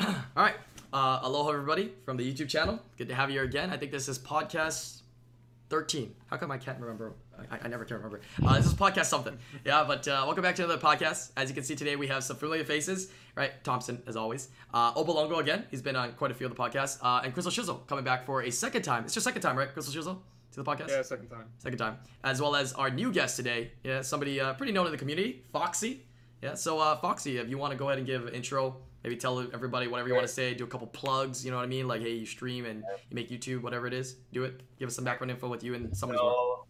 All right. Uh, aloha, everybody, from the YouTube channel. Good to have you here again. I think this is podcast 13. How come I can't remember? I, I never can remember. Uh, this is podcast something. Yeah, but uh, welcome back to another podcast. As you can see today, we have some familiar faces, right? Thompsin, as always. Uh, Obolongo again. He's been on quite a few of the podcasts. Uh, and Krisleshizle coming back for a second time. It's your second time, right, Krisleshizle? To the podcast? Yeah, second time. Second time. As well as our new guest today. Yeah, somebody uh, pretty known in the community, Foxy. Yeah, so uh, Foxy, if you want to go ahead and give an intro, maybe tell everybody whatever you want to say, do a couple plugs, you know what I mean? Like, hey, you stream and you make YouTube, whatever it is, do it. Give us some background info with you and work. So,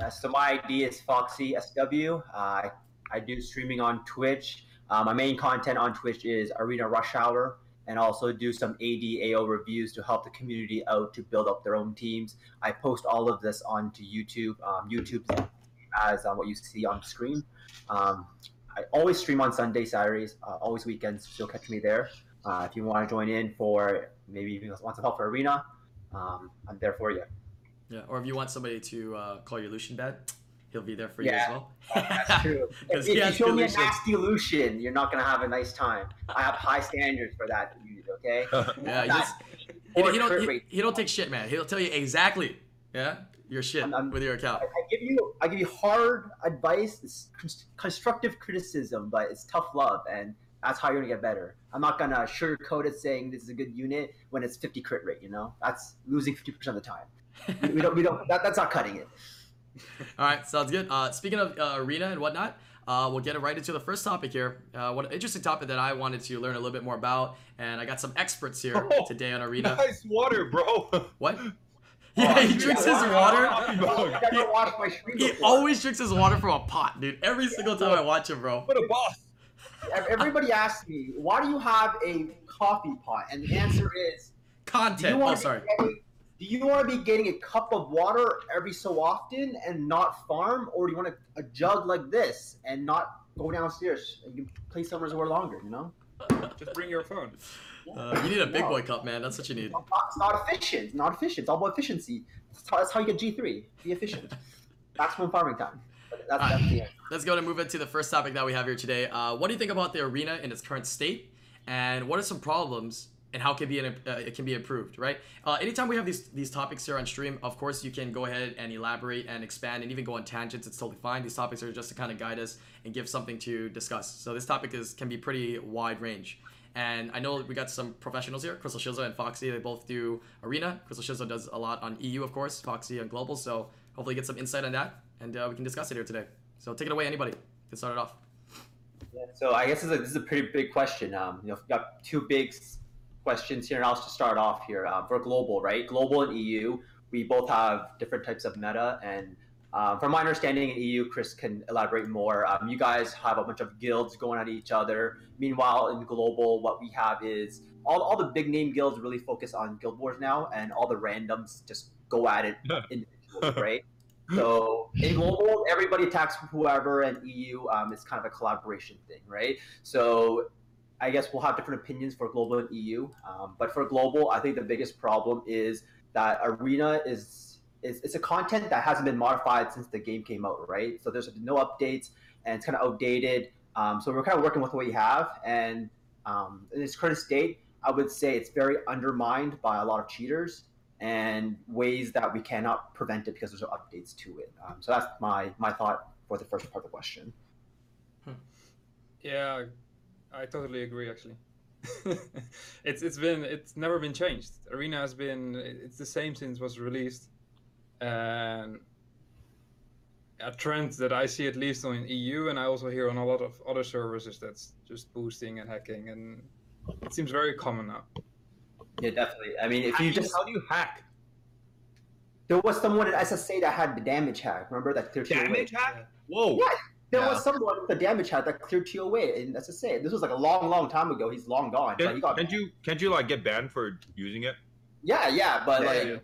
uh, so my ID is Foxy SW. Uh, I, I do streaming on Twitch. Uh, my main content on Twitch is Arena Rush Hour, and also do some ADAO reviews to help the community out to build up their own teams. I post all of this onto YouTube. Um, YouTube as uh, what you see on screen. Um, I always stream on Sunday, Saturdays, uh, always weekends. So you'll catch me there. Uh, if you want to join in for maybe you want some help for Arena, um, I'm there for you. Yeah, or if you want somebody to uh, call your Lucian bad, he'll be there for you Yeah. as well. That's true. Because if you has show good me a Lucians. nasty Lucian, you're not gonna have a nice time. I have high standards for that, dude. Okay. Yeah, he, just, he, he don't he, he don't take shit, man. He'll tell you exactly, yeah, your shit I'm- I'm- with your account. I, I give you, I give you hard advice, it's constructive criticism, but it's tough love, and that's how you're gonna get better. I'm not gonna sugarcoat it saying this is a good unit when it's 50 crit rate. You know, that's losing 50% of the time. We, we don't, we don't. That, that's not cutting it. All right, sounds good. Uh, speaking of uh, arena and whatnot, uh, we'll get right into the first topic here. Uh, what an interesting topic that I wanted to learn a little bit more about, and I got some experts here Oh, today on arena. Nice water, bro. What? Yeah, he drinks his water. Coffee mug. I've never watched my stream He always drinks his water from a pot, dude. Every single time I watch him, bro. What a boss. Everybody asks me, why do you have a coffee pot? And the answer is, Content. Oh, sorry. getting, do you want to be getting a cup of water every so often and not farm, or do you want a, a jug like this and not go downstairs and you play Summoners War longer? You know, Just bring your phone. Uh, you need a big No. boy cup, man. That's what you need. it's not, efficient. It's not efficient. It's all about efficiency. That's how, that's how you get G three. Be efficient. Maximum farming time. That's, that's the end. Let's go and move into the first topic that we have here today. Uh, what do you think about the arena in its current state, and what are some problems and how can be an, uh, it can be improved? Right. Uh, anytime we have these these topics here on stream, of course you can go ahead and elaborate and expand and even go on tangents. It's totally fine. These topics are just to kind of guide us and give something to discuss. So this topic is can be pretty wide range. And I know we got some professionals here, Krisleshizle and Foxy. They both do arena. Krisleshizle does a lot on EU, of course. Foxy on global. So hopefully get some insight on that, and uh, we can discuss it here today. So take it away, anybody. Get started off. Yeah, so I guess this is, a, this is a pretty big question. Um, you know, we've got two big questions here, and I'll just start off here um, for global, right? Global and EU, we both have different types of meta, and um, from my understanding in EU, Chris can elaborate more. Um, you guys have a bunch of guilds going at each other. Meanwhile, in global, what we have is all, all the big name guilds really focus on guild wars now, and all the randoms just go at it individually, right? So in global, everybody attacks whoever, and EU um, is kind of a collaboration thing, right? So I guess we'll have different opinions for global and EU, um, but for global, I think the biggest problem is that arena is, it's a content that hasn't been modified since the game came out, right? So there's no updates, and it's kind of outdated. Um, so we're kind of working with what we have, and um, in its current state, I would say it's very undermined by a lot of cheaters and ways that we cannot prevent it because there's no updates to it. Um, so that's my my thought for the first part of the question. Yeah, I totally agree. Actually, it's it's been it's never been changed. Arena has been it's the same since it was released, and a trend that I see at least on EU, and I also hear on a lot of other services that's just boosting and hacking, and it seems very common now. Yeah, definitely. I mean, if you just how do you hack? there was someone at SSA that had the damage hack. Remember that cleared TOA? Damage hack? Whoa. Yeah, there Yeah. was someone with a damage hack that cleared TOA in SSA. This was like a long, long time ago. He's long gone. but he Can, got can't you can't you like get banned for using it? Yeah, yeah, but Yeah, like, yeah.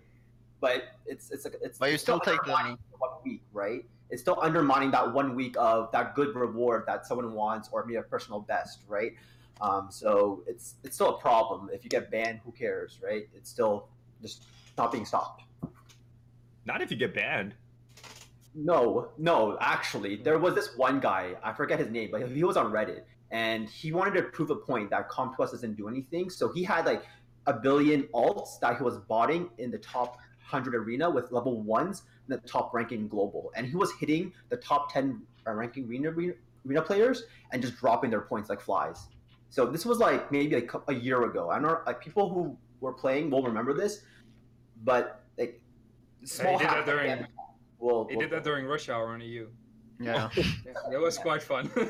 But it's it's like it's. But you it's still take the- undermining one week, right? It's still undermining that one week of that good reward that someone wants, or maybe a personal best, right? Um, so it's it's still a problem. If you get banned, who cares, right? It's still just not being stopped. Not if you get banned. No, no, actually, there was this one guy. I forget his name, but he was on Reddit, and he wanted to prove a point that Com2uS doesn't do anything. So he had like a billion alts that he was botting in the top 100 arena with level ones in the top ranking global, and he was hitting the top 10 uh, ranking arena, arena arena players and just dropping their points like flies. So this was like maybe like a year ago. I don't know, like people who were playing will remember this, but like small did that during- again will. He will- did that during rush hour on EU. Yeah. That was quite fun.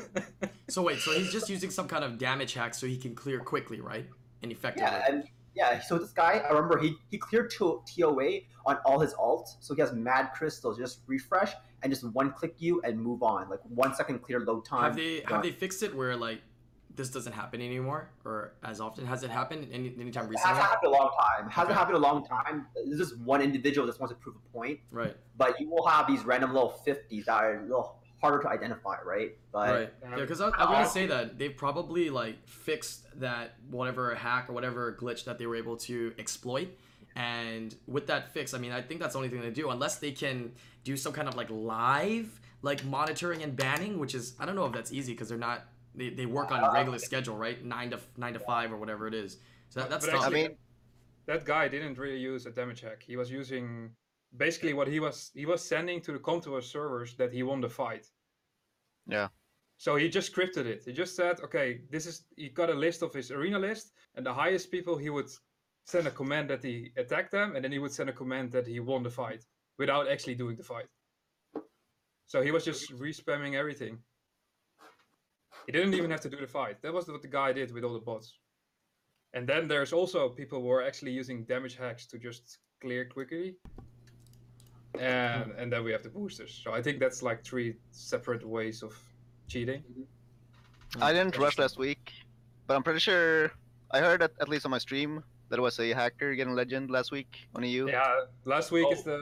So wait, so he's just using some kind of damage hack so he can clear quickly, right? And effectively. Yeah, and yeah. So this guy, I remember he he cleared to TOA on all his alts, so he has mad crystals. Just refresh and just one click you and move on, like one second clear load time. Have they have they fixed it where like this doesn't happen anymore or as often? Has it happened any anytime It recently? hasn't happened a long time. It hasn't Okay. happened a long time. This is one individual that wants to prove a point, Right, but you will have these random little fifties that are little harder to identify, right? But right. Yeah, because I, I'm gonna say that they've probably like fixed that whatever hack or whatever glitch that they were able to exploit. And with that fix, I mean, I think that's the only thing they do, unless they can do some kind of like live like monitoring and banning, which is I don't know if that's easy because they're not they, they work on a regular schedule, right? Nine to nine to five or whatever it is. So that, that's But tough. I actually- mean, that guy didn't really use a damage hack. He was using basically what he was he was sending to the Com2uS servers that he won the fight. Yeah. So he just scripted it. He just said, okay, this is he got a list of his arena list, and the highest people he would send a command that he attacked them, and then he would send a command that he won the fight without actually doing the fight. So he was just respamming everything. He didn't even have to do the fight. That was what the guy did with all the bots. And then there's also people who are actually using damage hacks to just clear quickly. And and then we have the boosters. So I think that's like three separate ways of cheating. I didn't rush last week, but I'm pretty sure I heard at, at least on my stream that it was a hacker getting legend last week on EU. Yeah, last week is Oh. the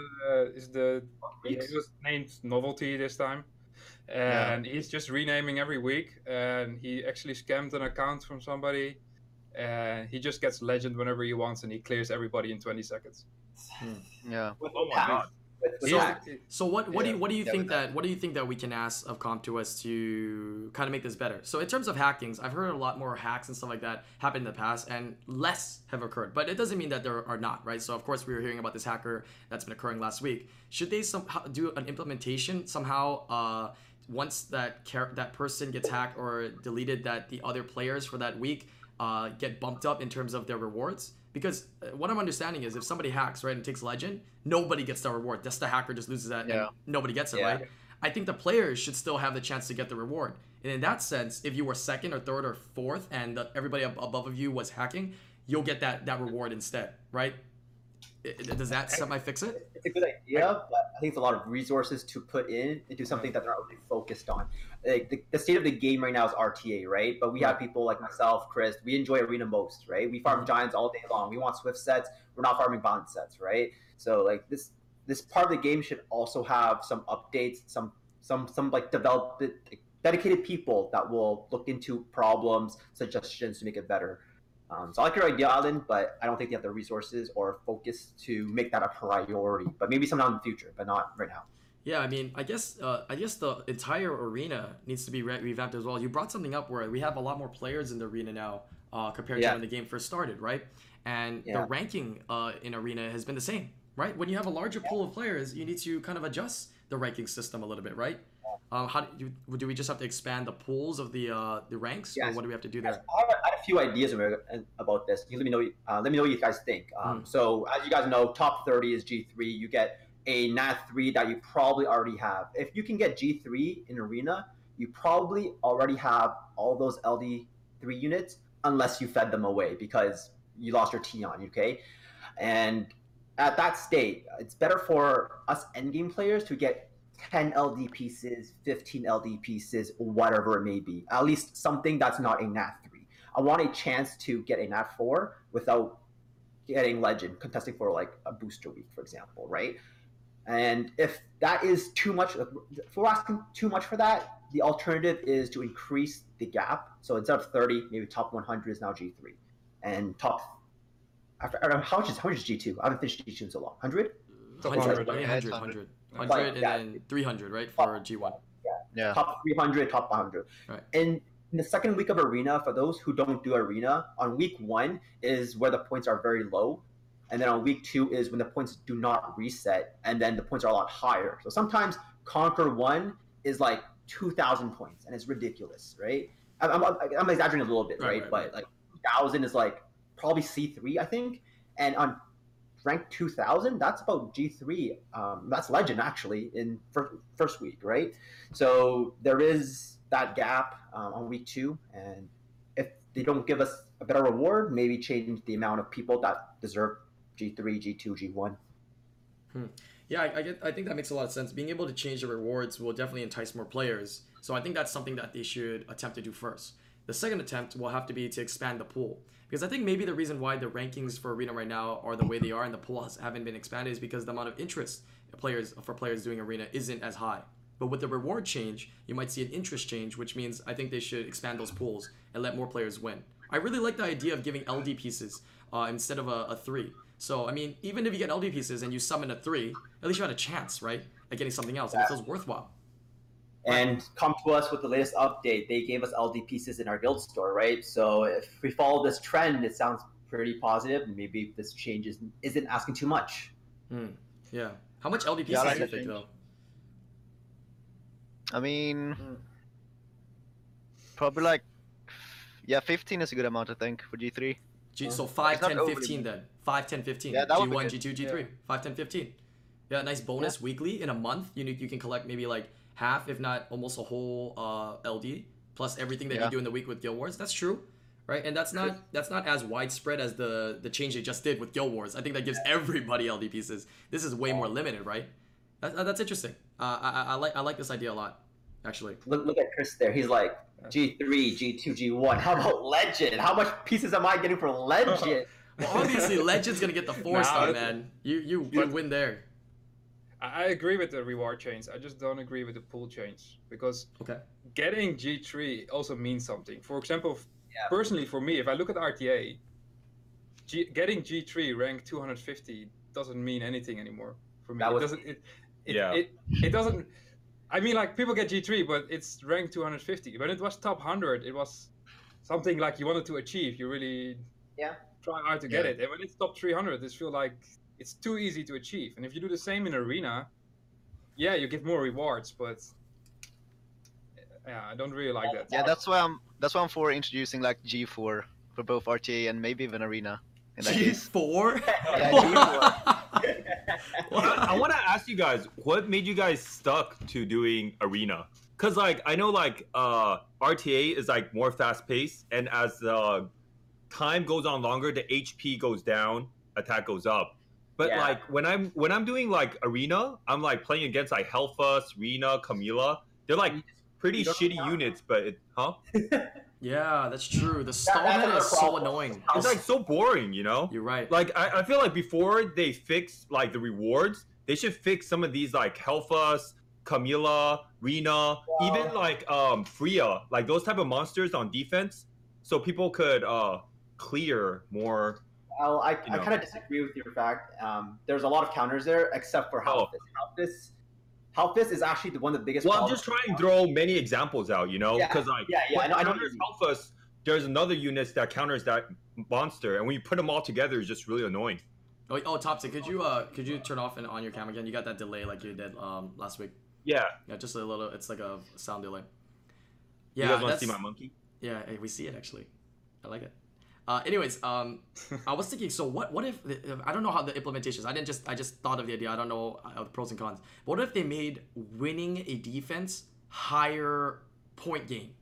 uh, is the he was named novelty this time, Yeah. and he's just renaming every week. And he actually scammed an account from somebody, and he just gets legend whenever he wants, and he clears everybody in 20 seconds. Yeah. Oh my God. With- with So- what what do you what do you yeah, think with that what do you think that we can ask of Com2uS to us to kind of make this better? So in terms of hackings, I've heard a lot more hacks and stuff like that happen in the past, and less have occurred. But it doesn't mean that there are not, right? So of course we were hearing about this hacker that's been occurring last week. Should they somehow do an implementation somehow? Uh, once that char- that person gets hacked or deleted, that the other players for that week uh, get bumped up in terms of their rewards. Because uh, what I'm understanding is if somebody hacks right and takes legend, nobody gets the reward. Just the hacker just loses that, Yeah. and nobody gets it, Yeah. right? I think the players should still have the chance to get the reward. And in that sense, if you were second or third or fourth, and the, everybody ab- above of you was hacking, you'll get that that reward instead, right? I- I- Does that semi fix it? it's a good idea, but I think it's a lot of resources to put in into something that they're not really focused on. Like the, the state of the game right now is RTA, right? But we have people like myself, Chris. We enjoy arena most, right? We farm giants all day long. We want swift sets. We're not farming bond sets, right? So like this this part of the game should also have some updates, some some some like developed dedicated people that will look into problems, suggestions to make it better. Um, so I like your idea, Alan, but I don't think they have the resources or focus to make that a priority. But maybe sometime in the future, but not right now. Yeah, I mean, I guess uh, I guess the entire arena needs to be re- revamped as well. You brought something up where we have a lot more players in the arena now uh, compared Yeah. to when the game first started, right? And Yeah. the ranking uh, in arena has been the same, right? When you have a larger pool of players, you need to kind of adjust the ranking system a little bit, right? Um, how do, you, do we just have to expand the pools of the uh, the ranks, or Yes. what do we have to do there? I have, a, I have a few ideas about- this. You let me know. Uh, let me know what you guys think. Um, So, as you guys know, top thirty is G three. You get a Nat three that you probably already have. If you can get G three in arena, you probably already have all those LD three units, unless you fed them away because you lost your T on. Okay, and at that state, it's better for us endgame players to get 10 LD pieces, 15 LD pieces, whatever it may be. At least something that's not a Nat 3. I want a chance to get a Nat 4 without getting Legend, contesting for like a booster week, for example, right? And if that is too much, if we're asking too much for that, the alternative is to increase the gap. So instead of 30, maybe top 100 is now G3. And top, I don't know, how much is, how much is G2? I haven't finished G2 in so long. 100? 100, 100, yeah, yeah, it's 100, 100. 100, Like 100 and then 300, right, for G1. Yeah. Yeah. top 300, top 100. Right. And in the second week of arena, for those who don't do arena, on week one is where the points are very low, and then on week two is when the points do not reset, and then the points are a lot higher. So sometimes Conquer one is like two thousand points, and it's ridiculous, right? I'm, I'm, I'm exaggerating a little bit, Right, right? right, but right. like two thousand is like probably C three, I think, and on rank 2000 that's about g3 um, that's legend actually in first, first week right so there is that gap um, on week two and if they don't give us a better reward maybe change the amount of people that deserve g3 g2 g1 Hmm. Yeah, I, I get. I think that makes a lot of sense. Being able to change the rewards will definitely entice more players. So I think that's something that they should attempt to do first. The second attempt will have to be to expand the pool because I think maybe the reason why the rankings for arena right now are the way they are and the pool has, haven't been expanded is because the amount of interest players for players doing arena isn't as high. But with the reward change, you might see an interest change, which means I think they should expand those pools and let more players win. I really like the idea of giving LD pieces uh, instead of a, a three. So I mean, even if you get LD pieces and you summon a three, at least you had a chance, right, at getting something else, and it feels worthwhile. and come to us with the latest update they gave us ld pieces in our guild store right so if we follow this trend it sounds pretty positive maybe this change is, isn't asking too much Hmm. Yeah. How much LD pieces Yeah, I do you think though? I mean, Mm. probably like, yeah, 15 is a good amount, I think, for G3. G- so 5, not 10, 15 then. 5, 10, 15. Yeah, that G1. G2, G3. 5, 10, 15. Yeah, nice bonus weekly in a month. You you can collect maybe like half, if not almost a whole uh, LD plus everything that you do in the week with Guild Wars. That's true. Right? And that's not that's not as widespread as the the change they just did with Guild Wars. I think that gives everybody LD pieces. This is way more limited, right? That, that- that's interesting. Uh, I, I, I like I like this idea a lot, actually. look, look at chris there he's like g3 g2 g1 how about legend how much pieces am i getting for legend Well, obviously, Legend's gonna get the four Nah, star, it's- man. You you, you win there. I I agree with the reward change. I just don't agree with the pool change because Okay. getting G3 also means something. For example, Yeah. personally for me, if I look at RTA, G- getting G3 rank 250 doesn't mean anything anymore for me. That it was- doesn't. It, it, Yeah. it, it doesn't. I mean, like people get G3, but it's rank 250. When it was top 100, it was something like you wanted to achieve. You really Yeah. Try hard to get Yeah. it. And when it's top 300, it feels like it's too easy to achieve. And if you do the same in arena, yeah, you get more rewards, but yeah, I don't really like that. Yeah, that's why I'm that's why I'm for introducing like G4 for both RTA and maybe even Arena. In that G case. four. Yeah, I, I want to ask you guys, what made you guys stuck to doing arena? Cause like I know like uh RTA is like more fast paced, and as the time goes on longer, the HP goes down, attack goes up. But Yeah. like when I'm when I'm doing like arena, I'm like playing against like Helfus, Rena, Camila. They're like pretty shitty count. units, but it, huh? yeah, that's true. The stall that's meta is so annoying. It's like so boring, you know. You're right. Like I, I feel like before they fix like the rewards, they should fix some of these like Helfus, Camila, Rena, even like um Freya, like those type of monsters on defense, so people could uh clear more. Well, I, You I kind of disagree with your fact. Um, there's a lot of counters there, except for Oh. Halfist. Halfist, Halfist is actually the, one of the biggest. Well, I'm just trying to throw many examples out, you know, Yeah, because like yeah, yeah, I what know- I know what counters you Helfus, there's another unit that counters that monster, and when you put them all together, it's just really annoying. Oh, oh Topsy, could you uh could you turn off and on your camera again? You got that delay like you did um last week. Yeah, Yeah, just a little. It's like a sound delay. Yeah. you Yeah, guys want to see my monkey? yeah. We see it actually. I like it. Uh, anyways, um, I was thinking. So what? What if, if I don't know how the implementation is. I didn't just. I just thought of the idea. I don't know uh, the pros and cons. But what if they made winning a defense higher point gain?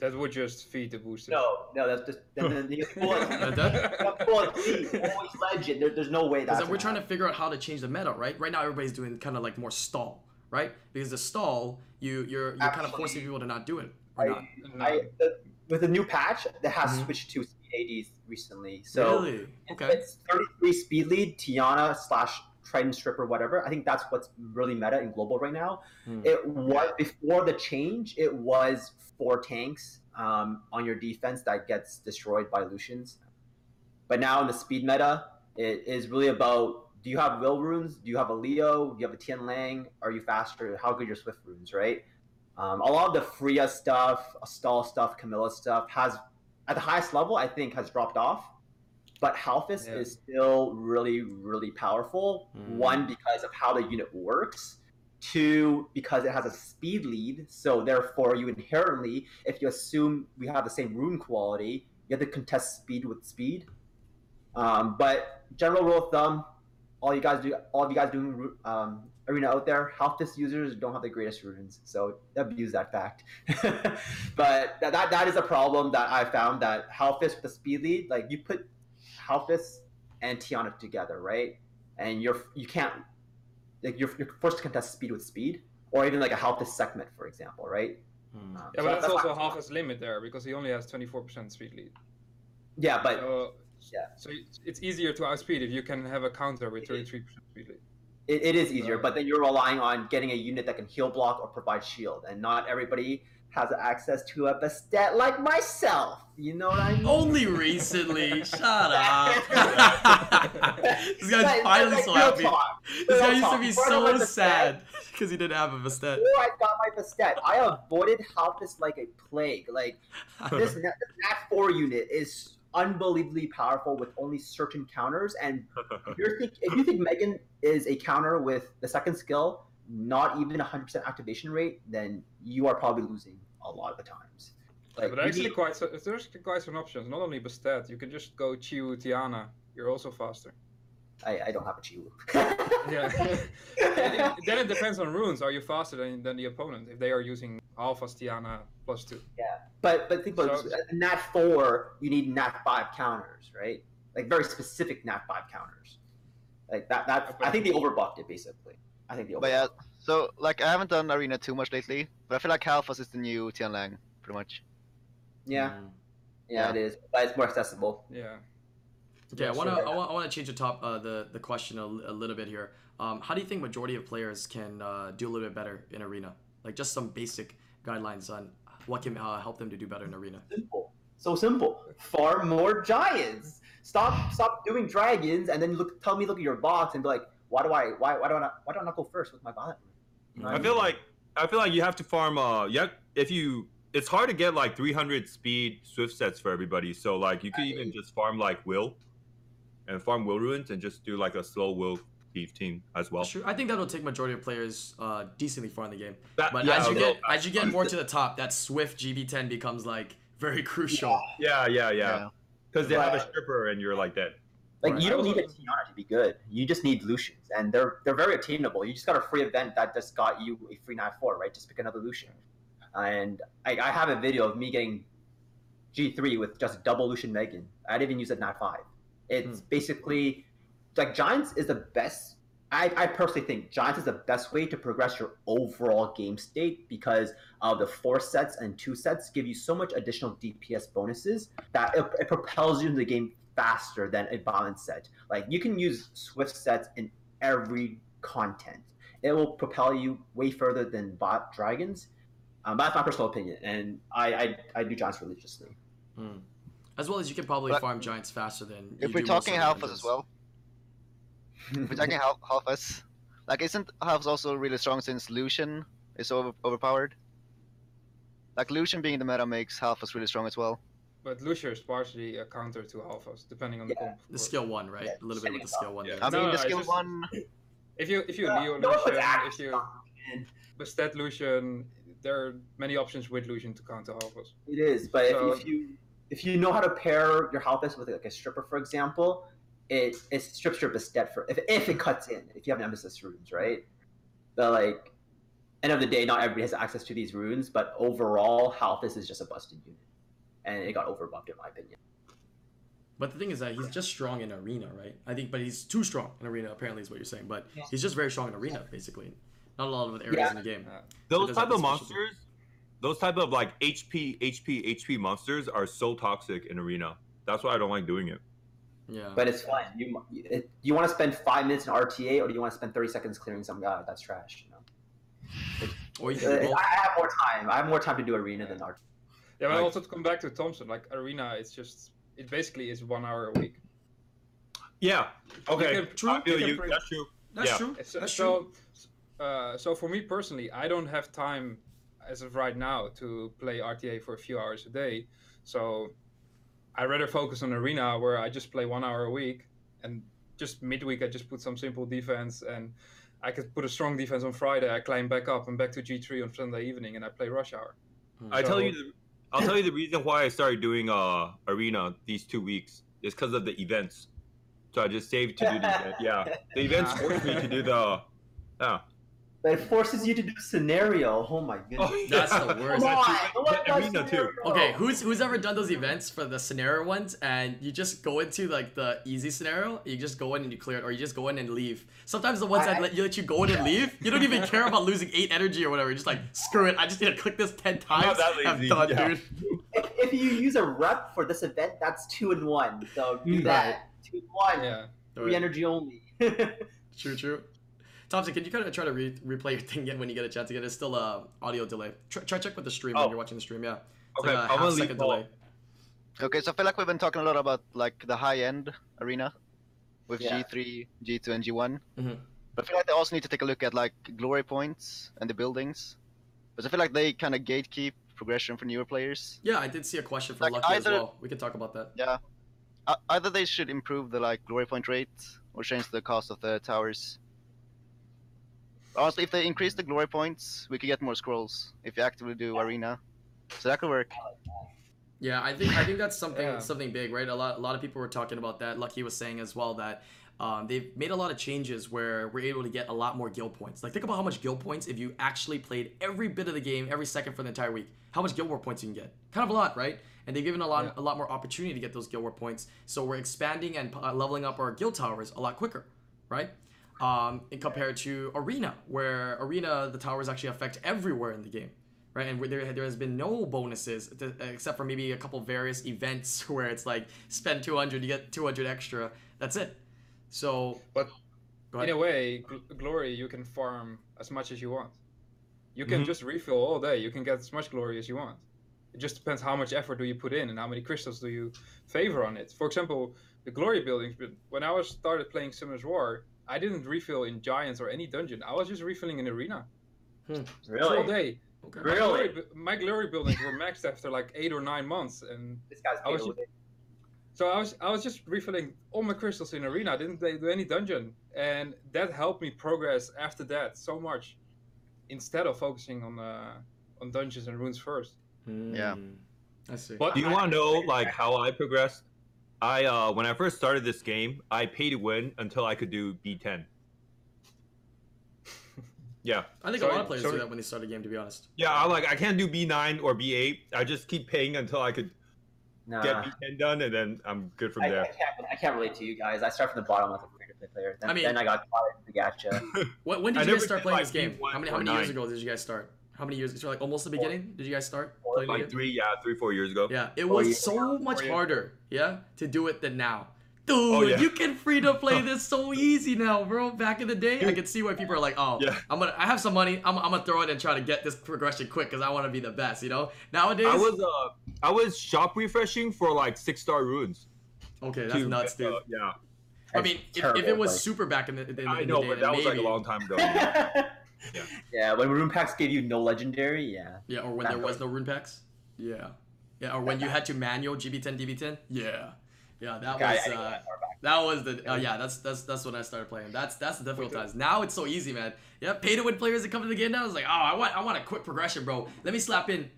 That would just feed the booster. No, no, that's just then, then you pull it. That- you pull it clean, legend. There, there's no way that's. Because we're gonna trying to figure out how to change the meta, right? Right now, everybody's doing kind of like more stall, right? Because the stall, you you're you're kind of forcing people to not do it or I- not. I, the, with a new patch that has Mhm. switched to speed ADs recently, so really? it's- Okay. it's 33 speed lead, Tiana slash Trident Stripper, whatever. I think that's what's really meta in global right now. Hmm. It was before the change. It was four tanks um, on your defense that gets destroyed by Lucians. But now in the speed meta, it is really about do you have will runes? Do you have a Leo? Do you have a Tian Lang? Are you faster? How good your Swift runes, right? Um, a lot of the Freya stuff, Stall stuff, Camilla stuff has, at the highest level, I think has dropped off. But Halfus Yeah. is still really, really powerful. Mm. One, because of how the unit works. Two, because it has a speed lead. So therefore, you inherently, if you assume we have the same rune quality, you have to contest speed with speed. Um, but general rule of thumb, all you guys do, all of you guys doing um, arena out there, Halfus users don't have the greatest runes, so abuse that fact. but that, that that is a problem that I found that Halfus with the speed lead, like you put Halfus and Tiana together, right? And you're you can't like you're, you're forced to contest speed with speed, or even like a Halfus segment, for example, right? Hmm. Um, Yeah, so but that's also why- half his limit there because he only has 24% speed lead. yeah, but so, yeah. So it's- it's easier to outspeed if you can have a counter with 33% speed lead. It, it is easier, but then you're relying on getting a unit that can heal block or provide shield, and not everybody has access to a Bastet like myself. You know what I mean? Only recently. Shut up. this guy's But- finally but, so like, real happy. talk, This guy used to be so sad because he didn't have a Bastet. Before I got my Bastet, I avoided Halfus like a plague. Like this Nat, this Nat 4 unit is unbelievably powerful with only certain counters. And if, you're think, if you think Megan is a counter with the second skill, not even 100% activation rate, then you are probably losing a lot of the times. Like, but actually, need- quite so, there's quite some options. Not only Bastet, you can just go Chiwu Tiana. You're also faster. I, I don't have a Chiwu. Yeah. It- then it depends on runes. Are you faster than, than the opponent if they are using Alpha Tiana plus two? Yeah, But but think about So- this. Nat four, you need Nat five counters, right? Like very specific Nat five counters. Like that. That I think they overbuffed it basically. I think they overbuffed. But yeah, so like I haven't done arena too much lately, but I feel like Halfas is the new Tianlang, pretty much. Yeah, Hmm. yeah, Yeah. it is. But it's more accessible. Yeah. Okay, I want to sure. I want, I want to change the top uh, the the question a, a little bit here. Um, how do you think majority of players can uh, do a little bit better in arena? Like just some basic guidelines on what can uh, help them to do better in arena. Simple. So simple. Farm more giants. Stop stop doing dragons and then look tell me look at your box and be like, why do I why why do I not why do I not go first with my violent? You know what I feel like I feel like you have to farm. Uh, yeah, if you, it's hard to get like 300 speed swift sets for everybody. So like you could even just farm like will, and farm will ruins and just do like a slow will 15 as well. Sure, I think that'll take majority of players uh, decently far in the game. That- But yeah, as you little get as you get more to the top, that Swift GB10 becomes like very crucial. Yeah, yeah, yeah. Because they have a stripper and you're like dead. Like Right. you don't need a Tiana to be good. You just need Lucians, and they're they're very attainable. You just got a free event that just got you a free nine four, right? Just pick another Lucian. And I, I have a video of me getting G three with just double Lucian Megan. I didn't even use it nat five. It's basically like Giants is the best. I, I personally think Giants is the best way to progress your overall game state because of the four sets and two sets give you so much additional DPS bonuses that it, it propels you into the game faster than a balanced set. Like you can use Swift sets in every content. It will propel you way further than bot dragons. Um, that's my personal opinion, and I, I, I do Giants religiously. Hmm. As well as you can probably But- farm giants faster than. If you we're do talking of Halfas as well, if we're talking Hal- Halfas, like isn't Halfas also really strong since Lucian is over- overpowered? Like Lucian being in the meta makes Halfas really strong as well. But Lucia is partially a counter to Alphas, depending on the Yeah. comp. The skill one, right? Yeah, a little bit with the skill one. Yeah. there. I mean, No, the skill just- one. If you if you Yeah, Leo no Lucian, axes if you on it. Lucian, there are many options with Lucian to counter Alphas. It is, but So- if, if you if you know how to pair your Halthus with like a stripper, for example, it it strips your Bastet for if, if it cuts in. If you have Nemesis runes, right? But like, end of the day, not everybody has access to these runes. But overall, Halthus is just a busted unit, and it got overbuffed in my opinion. But the thing is that he's just strong in arena, right? I think, but he's too strong in arena. Apparently, is what you're saying. But Yeah. he's just very strong in arena, basically. Not a lot of other areas Yeah. in the game. Uh, Those does type of the specialty. monsters, those type of like HP, HP, HP monsters are so toxic in arena. That's why I don't like doing it. Yeah. But it's fun. You it, you want to spend five minutes in RTA, or do you want to spend thirty seconds clearing some guy? That's trash. You know? or you Uh, can I have more time. I have more time to do arena than RTA. yeah, but Like- also to come back to Thompsin, like Arena, it's just it basically is one hour a week. Yeah. Okay. can- True. I feel you can you. That's true. That's yeah. true. So, That's true. so, uh, so for me personally, I don't have time. As of right now to play RTA for a few hours a day. So I rather focus on arena where I just play one hour a week, and just midweek I just put some simple defense, and I could put a strong defense on Friday. I climb back up and back to G3 on Sunday evening, and I play rush hour. I tell you, the, I'll tell you the reason why I started doing uh arena these two weeks is because of the events. So I just saved to do the event. Yeah, the events forced me to do the. Yeah. But it forces you to do scenario. Oh my goodness. Oh, That's the worst. Come on, That's what the arena too. Okay, who's who's ever done those events for the scenario ones and you just go into like the easy scenario, you just go in and you clear it, or you just go in and leave. Sometimes the ones I- that let you let you go in and leave, you don't even care about losing eight energy or whatever. You're just like, screw it, I just need to click this ten times. not that I'm done, yeah. dude. If, if you use a rep for this event, that's two and one. So do Mm. that. Two and one. Yeah. Three energy only. True, true. Thompsin, can you kind of try to re- replay your thing again when you get a chance again? It's still a audio delay. Try, try check with the stream when Oh. you're watching the stream. Yeah. It's Okay, like a I'm gonna leave second delay. Okay, so I feel like we've been talking a lot about like the high end arena with Yeah. G3, G2, and G1. Mhm. But I feel like they also need to take a look at like glory points and the buildings, because I feel like they kind of gatekeep progression for newer players. Yeah, I did see a question for Like, Lucky as well. We can talk about that. Yeah, uh, either they should improve the like glory point rate or change the cost of the towers. Honestly, if they increase the glory points, we could get more scrolls if you actively do arena. So that could work. Yeah, I think I think that's something Yeah. something big, right? A lot a lot of people were talking about that. Lucky was saying as well that um, they've made a lot of changes where we're able to get a lot more guild points. Like think about how much guild points if you actually played every bit of the game every second for the entire week. How much guild war points you can get? Kind of a lot, right? And they've given a lot Yeah. a lot more opportunity to get those guild war points. So we're expanding and uh, leveling up our guild towers a lot quicker, right? Um, in compared to arena, where arena the towers actually affect everywhere in the game right? And there, there has been no bonuses to, except for maybe a couple various events where it's like spend 200, you get 200 extra. That's it. So, But in a way, gl- glory you can farm as much as you want. You can Mhm. just refill all day. You can get as much glory as you want. It just depends how much effort do you put in and how many crystals do you favor on it. For example, the glory buildings. But when I was started playing Summoners War, I didn't refill in giants or any dungeon. I was just refilling in arena all really? day. Okay. My Really? glory, my glory buildings were maxed after like eight or nine months, and This guy's I was paid so I was I was just refilling all my crystals in arena. I didn't do any dungeon, and that helped me progress after that so much. Instead of focusing on uh, on dungeons and runes first. Yeah. Hmm. I see. But Do you want to know like how I progressed? I uh when I first started this game, I paid to win until I could do B10. Yeah, I think so- a lot of players so- do that when they start a game, to be honest. yeah. I like I can't do B9 or B8. I just keep paying until I could Nah. get B10 done, and then I'm good from I, I, there. can't, I can't relate to you guys. I start from the bottom as a free-to-play player. Then, I mean- then I got caught in the gacha. When, when did I you guys start playing like, this game? B1 How many, how many years ago did you guys start? How many years? So like almost the beginning? Did you guys start playing the Like game? three, yeah, three, four years ago. Yeah, it Four was years so ago. much harder, yeah, to do it than now. Dude, Oh, yeah. you can free to play this so easy now, bro. Back in the day, I Dude. could see why people are like, "Oh, Yeah. I'm gonna, I have some money, I'm, I'm gonna throw it and try to get this progression quick because I want to be the best." You know, nowadays, I was uh I was shop refreshing for like six star runes. okay, that's to nuts, dude. uh, yeah, I mean, if, if it was like- super back in the, in the, I in know, the day, but that was like a long time ago. Yeah. yeah, Yeah, when rune packs gave you no legendary, yeah. Yeah, or when Back there was then. no rune packs. Yeah, yeah, or when you had to manual GB10, DB10. Yeah, yeah, that Okay, was. I didn't go uh, that far back. That was the uh, yeah. That's that's that's when I started playing. That's that's the difficult times. Now it's so easy, man. Yeah, pay to win players that come to the game now. It's like, oh, I want I want a quick progression, bro. Let me slap in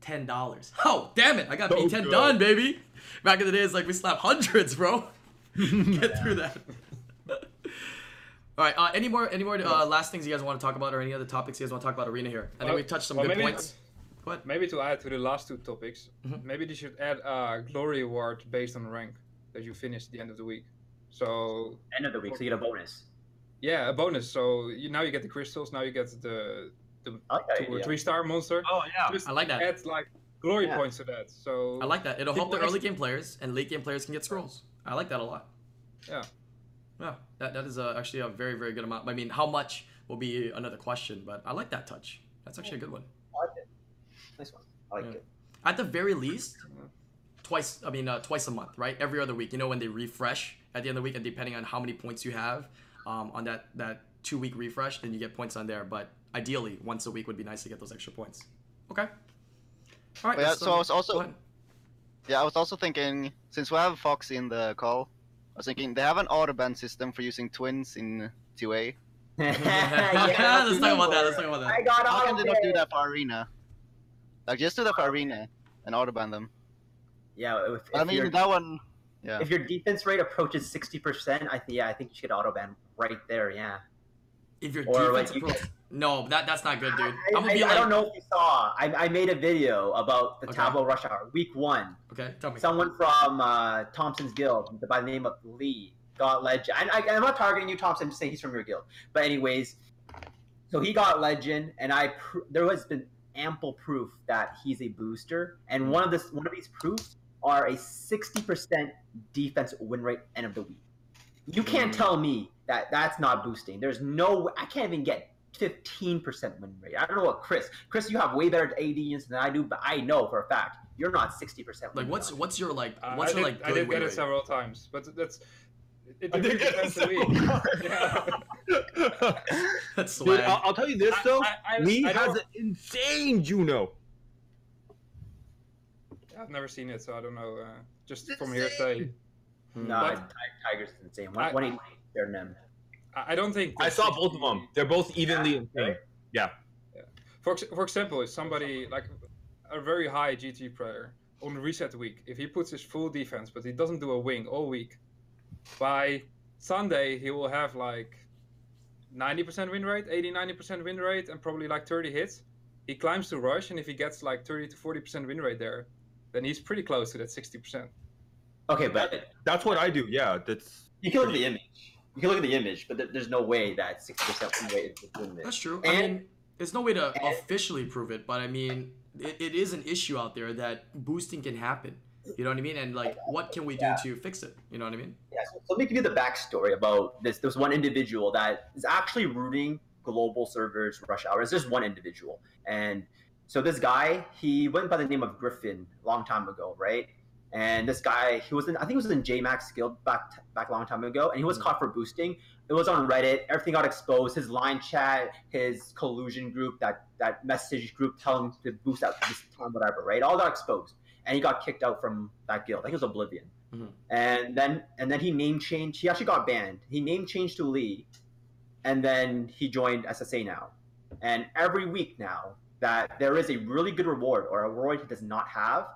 ten dollars. Oh, damn it! I got So B10 good. done, baby. Back in the days, like we slap hundreds, bro. Get through that. All right. Uh, any more any more uh, last things you guys want to talk about, or any other topics you guys want to talk about arena here? I think we've touched some well, good maybe- points. What? Maybe to add to the last two topics, Mhm. maybe they should add a glory award based on rank that you finish at the end of the week. So End of the week, so you get a bonus. yeah, a bonus. So you, now you get the crystals. Now you get the the I like that two or idea. three star monster. Oh yeah. Just I like that. add like glory Yeah. points to that. So I like that. It'll help the early game players, and late game players can get scrolls. I like that a lot. Yeah. Yeah, that, that is uh actually a very, very good amount. I mean, how much will be another question, but I like that touch. That's actually a good one. I like it. Nice one. I like Yeah. it. At the very least, twice, I mean, uh, twice a month, right? Every other week. You know, when they refresh at the end of the week, and depending on how many points you have um, on that, that two week refresh, then you get points on there. But ideally, once a week would be nice to get those extra points. Okay. All right. But yeah, let's, so I um, was also- Yeah, I was also thinking since we have Fox in the call, I was thinking they have an auto ban system for using twins in 2A. yeah, let's talk about that. Let's talk about that. I got How can they not do that for Arena? Like just do that for Arena and auto ban them. Yeah, if, I mean your- that one. Yeah. if your defense rate approaches sixty percent, I think yeah, I think you should auto ban right there. Yeah. If your Or, like, defense you approach, no, that that's not good, dude. I, I'm gonna I- be I like, don't know if you saw. I, I made a video about the Okay. Tableau Rush Hour week one. okay, tell me. Someone from uh, Thompsin's guild by the name of Lee got legend. I, I, I'm not targeting you, Thompsin. I'm just saying he's from your guild. But anyways, so he got legend, and I pr- there has been ample proof that he's a booster, and one of this one of these proofs are a 60% defense win rate end of the week. You can't tell me that that's not boosting. There's no I can't even get 15% win rate. I don't know what Chris. Chris, you have way better AD units than I do, but I know for a fact you're not 60% Like, what's what's your like? Uh, What's I your did, like? I Good did get it rate? several times, but that's it. I did get it so yeah. That's Dude, I'll, I'll tell you this though. I, I, Lee I has don't- an insane Juno. I've never seen it, so I don't know. Uh, just It's from insane. hearsay. No, But- Ti- Tiger's insane. I- One, 180 better than them. I, I don't think. I saw both of them. They're both evenly insane. Yeah for for example, if somebody like a very high GT player on reset week, if he puts his full defense but he doesn't do a wing all week, by Sunday he will have like 90% win rate, 80 90% win rate, and probably like 30 hits. He climbs to rush, and if he gets like 30 to 40% win rate there, then he's pretty close to that 60%. Okay, but That's what I do. Yeah, that's. you can look at the image. You can look at the image, but there- there's no way that 60% win rate is win rate. That's true. I And- mean, there's no way to and- officially prove it, but I mean, it, it is an issue out there that boosting can happen. You know what I mean? And like, what can we do Yeah. to fix it? You know what I mean? Yeah, so, so let me give you the backstory about this. There's one individual that is actually rooting global servers rush hour. It's just one individual. And so this guy, he went by the name of Griffin a long time ago, right? And this guy, he was in, I think he was in JMax Guild back back a long time ago, and he was Mhm. caught for boosting. It was on Reddit. Everything got exposed. His line chat, his collusion group, that that message group telling him to boost at this time, whatever, right? All got exposed, and he got kicked out from that guild. I think it was Oblivion. And then and then he name changed. He actually got banned. He name changed to Lee, and then he joined SSA now. And every week now that there is a really good reward or a reward he does not have,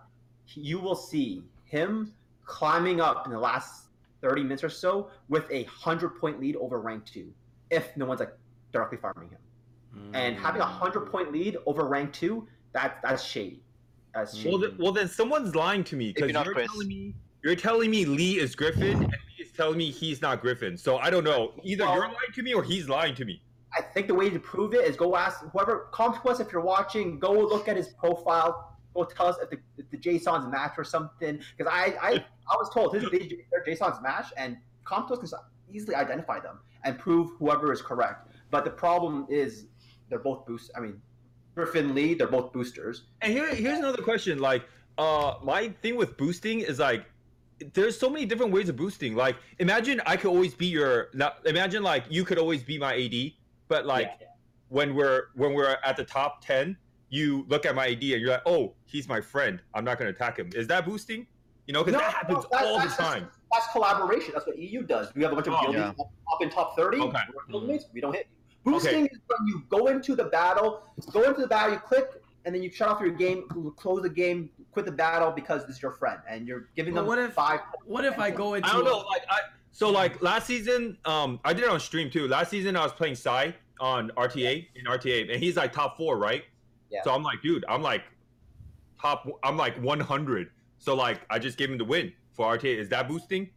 you will see him climbing up in the last 30 minutes or so with a 100 point lead over rank 2 if no one's like directly farming him. And having a 100 point lead over rank 2, that that's shady. That's shady. Well, th- well, then someone's lying to me because you're Chris. telling me you're telling me Lee is Griffin, and Lee is telling me he's not Griffin. So I don't know. Either Well- you're lying to me or he's lying to me. I think the way to prove it is go ask whoever Com2uS if you're watching. Go look at his profile. Go tell us if the, if the JSON's match or something. Because I, I I was told his their JSON's match, and Com2uS can easily identify them and prove whoever is correct. But the problem is they're both boost. I mean, Griffin Lee, they're both boosters. And here, here's another question. Like, uh, my thing with boosting is like, there's so many different ways of boosting. Like, imagine I could always be your. Not, imagine like you could always be my AD, but like Yeah. when we're when we're at the top ten, you look at my AD and you're like, oh, he's my friend. I'm not gonna attack him. Is that boosting? You know, because No, that happens no, that- all the that's- time. That's collaboration. That's what EU does. We have a bunch of Oh, guildies yeah. up, up in top 30. Okay. We're guildmates, We don't hit you. Boosting is when you go into the battle, go into the battle, you click, and then you shut off your game, close the game, quit the battle because this is your friend, and you're giving But them what if- five. What if I go into? I don't know. Like I so like last season, um, I did it on stream too. Last season I was playing Psy on RTA in RTA, and he's like top four, right? Yeah. So I'm like, dude, I'm like top. I'm like 100. So like, I just gave him the win for RTA. Is that boosting?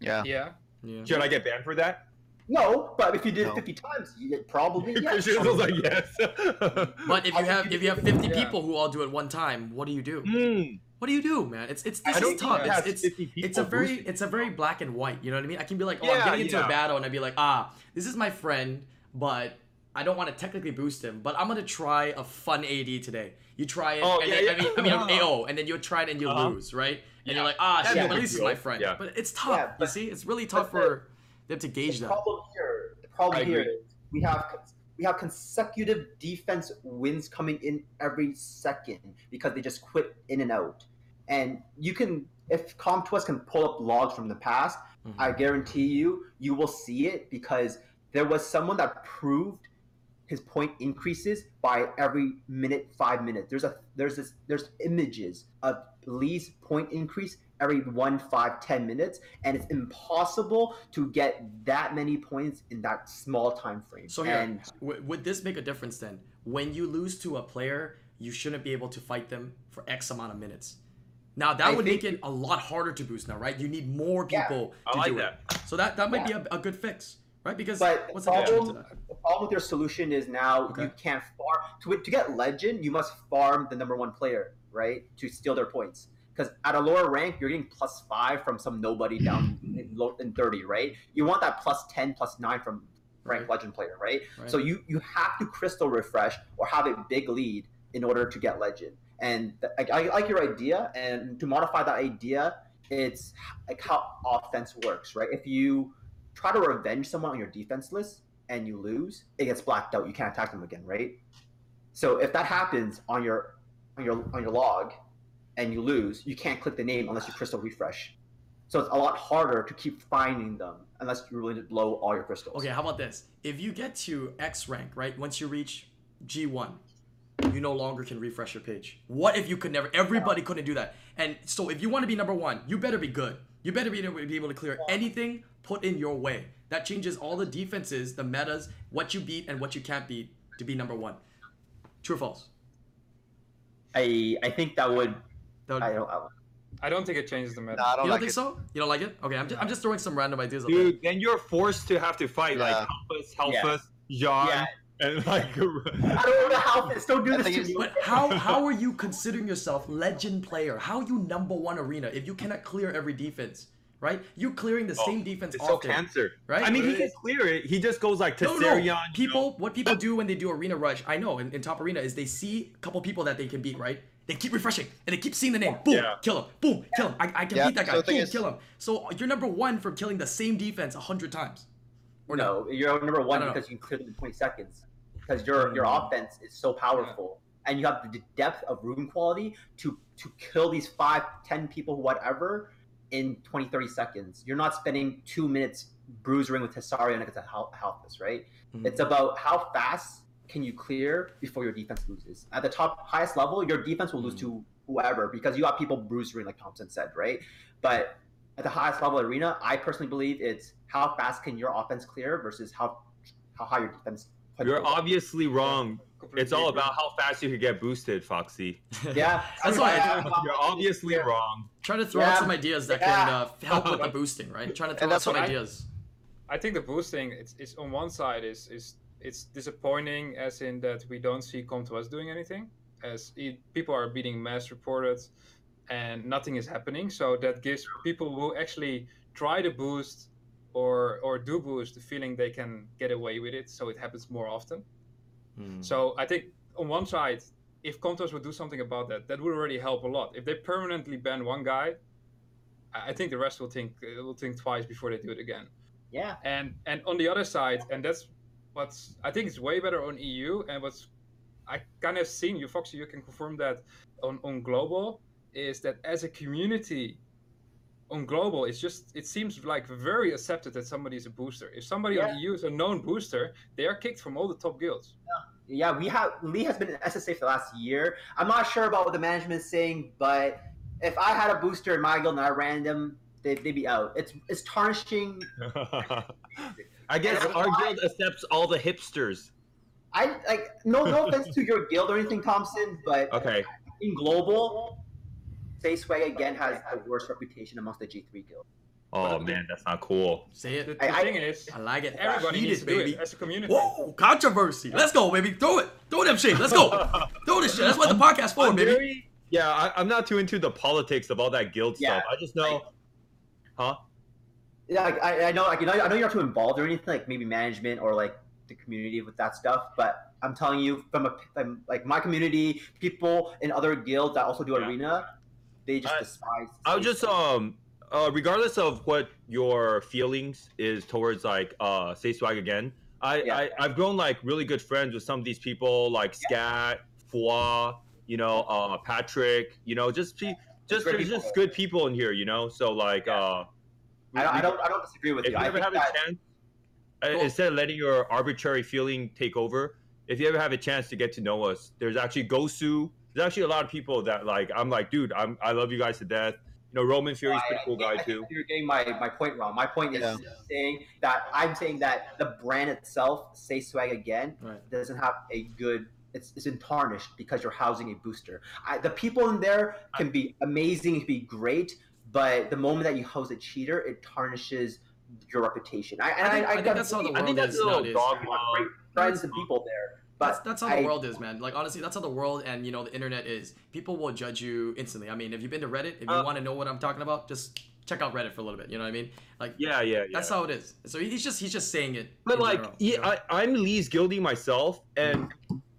Yeah. Yeah. Yeah. Should I get banned for that? No, but if you did No. it 50 times, you get probably yes. Christian was like, yes. But if you have if you have 50 Yeah. people who all do it one time, what do you do? Hmm. What do you do, man? It's it's this I is don't tough. It's it's it's a very boosting. it's a very black and white. You know what I mean? I can be like, oh, I'm getting into yeah. a battle, and I'd be like, ah, this is my friend, but I don't want to technically boost him, but I'm gonna try a fun AD today. You try it, Oh, and yeah, then, yeah. I mean, I mean, AO, and then you try it and you Uh-huh. lose, right? And Yeah. you're like, ah, shit, no but at least it's my friend. Yeah. But it's tough. Yeah, you see, it's really tough but the- for them to gauge the that. problem here, the problem I here agree. is we have we we have consecutive defense wins coming in every second because they just quit in and out. And you can, if Com2uS can pull up logs from the past, Mhm. I guarantee you, you will see it because there was someone that proved his point increases by every minute, five minutes. There's a there's this there's images of Lee's point increase every one, five, ten minutes, and it's impossible to get that many points in that small time frame. So here, and w- would this make a difference then? When you lose to a player, you shouldn't be able to fight them for X amount of minutes. Now that I would make it a lot harder to boost now, right? You need more Yeah. people I to like do that. it. So that that might be a, a good fix, right? Because But what's the the problem, that? the problem with your solution is now Okay. you can't farm to to get legend. You must farm the number one player, right, to steal their points. Because at a lower rank, you're getting plus five from some nobody down in, low, in thirty, right? You want that plus ten, plus nine from rank Right. legend player, right? Right. So you you have to crystal refresh or have a big lead in order to get legend. And I, I like your idea, and to modify that idea, it's like how offense works, right? If you try to revenge someone on your defense list and you lose, it gets blacked out. You can't attack them again, right? So if that happens on your on your on your log and you lose, you can't click the name unless you crystal refresh. So it's a lot harder to keep finding them unless you're willing to blow all your crystals. Okay, how about this? If you get to X rank, right? Once you reach G1, you no longer can refresh your page. What if you could never? Everybody couldn't do that. And so if you want to be number one, you better be good. You better be able to, be able to clear anything put in your way. That changes all the defenses, the metas, what you beat and what you can't beat to be number one. True or false? I I think that would That would- I don't I, I don't think it changes the meta. Nah, I don't you don't like think it. so? You don't like it? Okay, I'm just, I'm just throwing some random ideas out there. Dude, then you're forced to have to fight like Yeah. Halphas, Halphas, Jean, Yeah. and like. I don't know the Halphas. Don't do I this to me. But how how are you considering yourself legend player? How are you number one arena if you cannot clear every defense? Right? You clearing the Oh, same defense It's so often. cancer, right? I mean, he can clear it. He just goes like No, Tesarion. no. People, what people do when they do arena rush, I know in, in top arena is they see a couple people that they can beat, right? They keep refreshing and they keep seeing the name. Boom, Yeah. kill him. Boom, kill him. I, I can Yeah, beat that guy. the thing Boom, is- kill him. So you're number one from killing the same defense a hundred times. Or no? No, you're number one I don't know. because you can clear them in 20 seconds. Because your your Mm. offense is so powerful, and you have the depth of rune quality to to kill these five, ten people, whatever, in 20, 30 seconds. You're not spending two minutes bruising with Tesarion against a Hel- Halphas, right? Mhm. It's about how fast can you clear before your defense loses. At the top highest level, your defense will lose Mm. to whoever because you have people bruising, like Thompsin said, right? But at the highest level arena, I personally believe it's how fast can your offense clear versus how how high your defense. You're obviously wrong. Completely It's all about how fast you can get boosted, Foxy. Yeah, That's why I- You're obviously wrong. Trying to throw out some ideas that Yeah. can uh, help with the boosting, right? Trying to throw And out that's some what I- ideas. I think the boosting it's, it's on one side is is it's disappointing as in that we don't see Com2uS doing anything as it, people are beating mass reported and nothing is happening so that gives people who actually try to boost or or do boost the feeling they can get away with it so it happens more often Hmm. so I think on one side, if Com2uS would do something about that, that would already help a lot. If they permanently ban one guy, I I think the rest will think uh, will think twice before they do it again. yeah. And and on the other side, and that's what's I think it's way better on EU. And what's I kind of seen you, Foxy, you can confirm that on on global is that as a community on global, it's just it seems like very accepted that somebody is a booster. If somebody on EU is a known booster, they are kicked from all the top guilds. Yeah, yeah we have Lee has been in SSA for the last year. I'm not sure about what the management is saying, but if I had a booster in my guild and I ran them, they, they'd be out. It's it's tarnishing. I guess And our why- guild accepts all the hipsters. I like no no offense to your guild or anything, Thompsin, but Okay. in global, Say Swag again has the worst reputation amongst the G3 guild. Oh man, that's not cool. Say it. the I- I- thing is, I like it. everybody Heat needs it, to do it as a community. Whoa, controversy. Let's go, baby. Throw it. Throw them shit. Let's go. Throw this shit. That's what the podcast for, I'm baby. very- yeah, I, I'm not too into the politics of all that guild Yeah. stuff. I just know, huh? Yeah, like, I, I know, like you know, I know you're not too involved or anything, like maybe management or like the community with that stuff. But I'm telling you, from a from, like my community, people in other guilds that also do Yeah. arena, they just I- despise. I would just um uh regardless of what your feelings is towards like uh say swag again, I, Yeah. I I've grown like really good friends with some of these people, like Scat, Fua, you know, uh, Patrick. You know, just pe- just there's people. just good people in here. You know, so like, Yeah. uh, we- I, don't- I don't I don't disagree with if you. you I ever have a chance, uh, Cool. instead of letting your arbitrary feeling take over, if you ever have a chance to get to know us, there's actually Gosu. There's actually a lot of people that like. I'm like, dude, I'm I love you guys to death. You know, Roman Fury's a pretty cool I guy think too. You're getting my, my point wrong. My point is Yeah. saying that I'm saying that the brand itself, say swag again, Right. doesn't have a good. It's, it's in tarnished because you're housing a booster. I, the people in there can be amazing, can be great, but the moment that you house a cheater, it tarnishes your reputation. I, and I think- I, I think that's how the completely- I think world that's is a little nowadays. dogma. I want great friends and people there, but That's, that's how the world is, man. Like honestly, that's how the world and you know the internet is. People will judge you instantly. I mean, if you've been to Reddit, if you Uh, want to know what I'm talking about, just check out Reddit for a little bit. You know what I mean? Like Yeah, yeah, yeah. that's how it is. So he's just he's just saying it. But like, general, you yeah, know? I, I'm Lee's guilty myself, and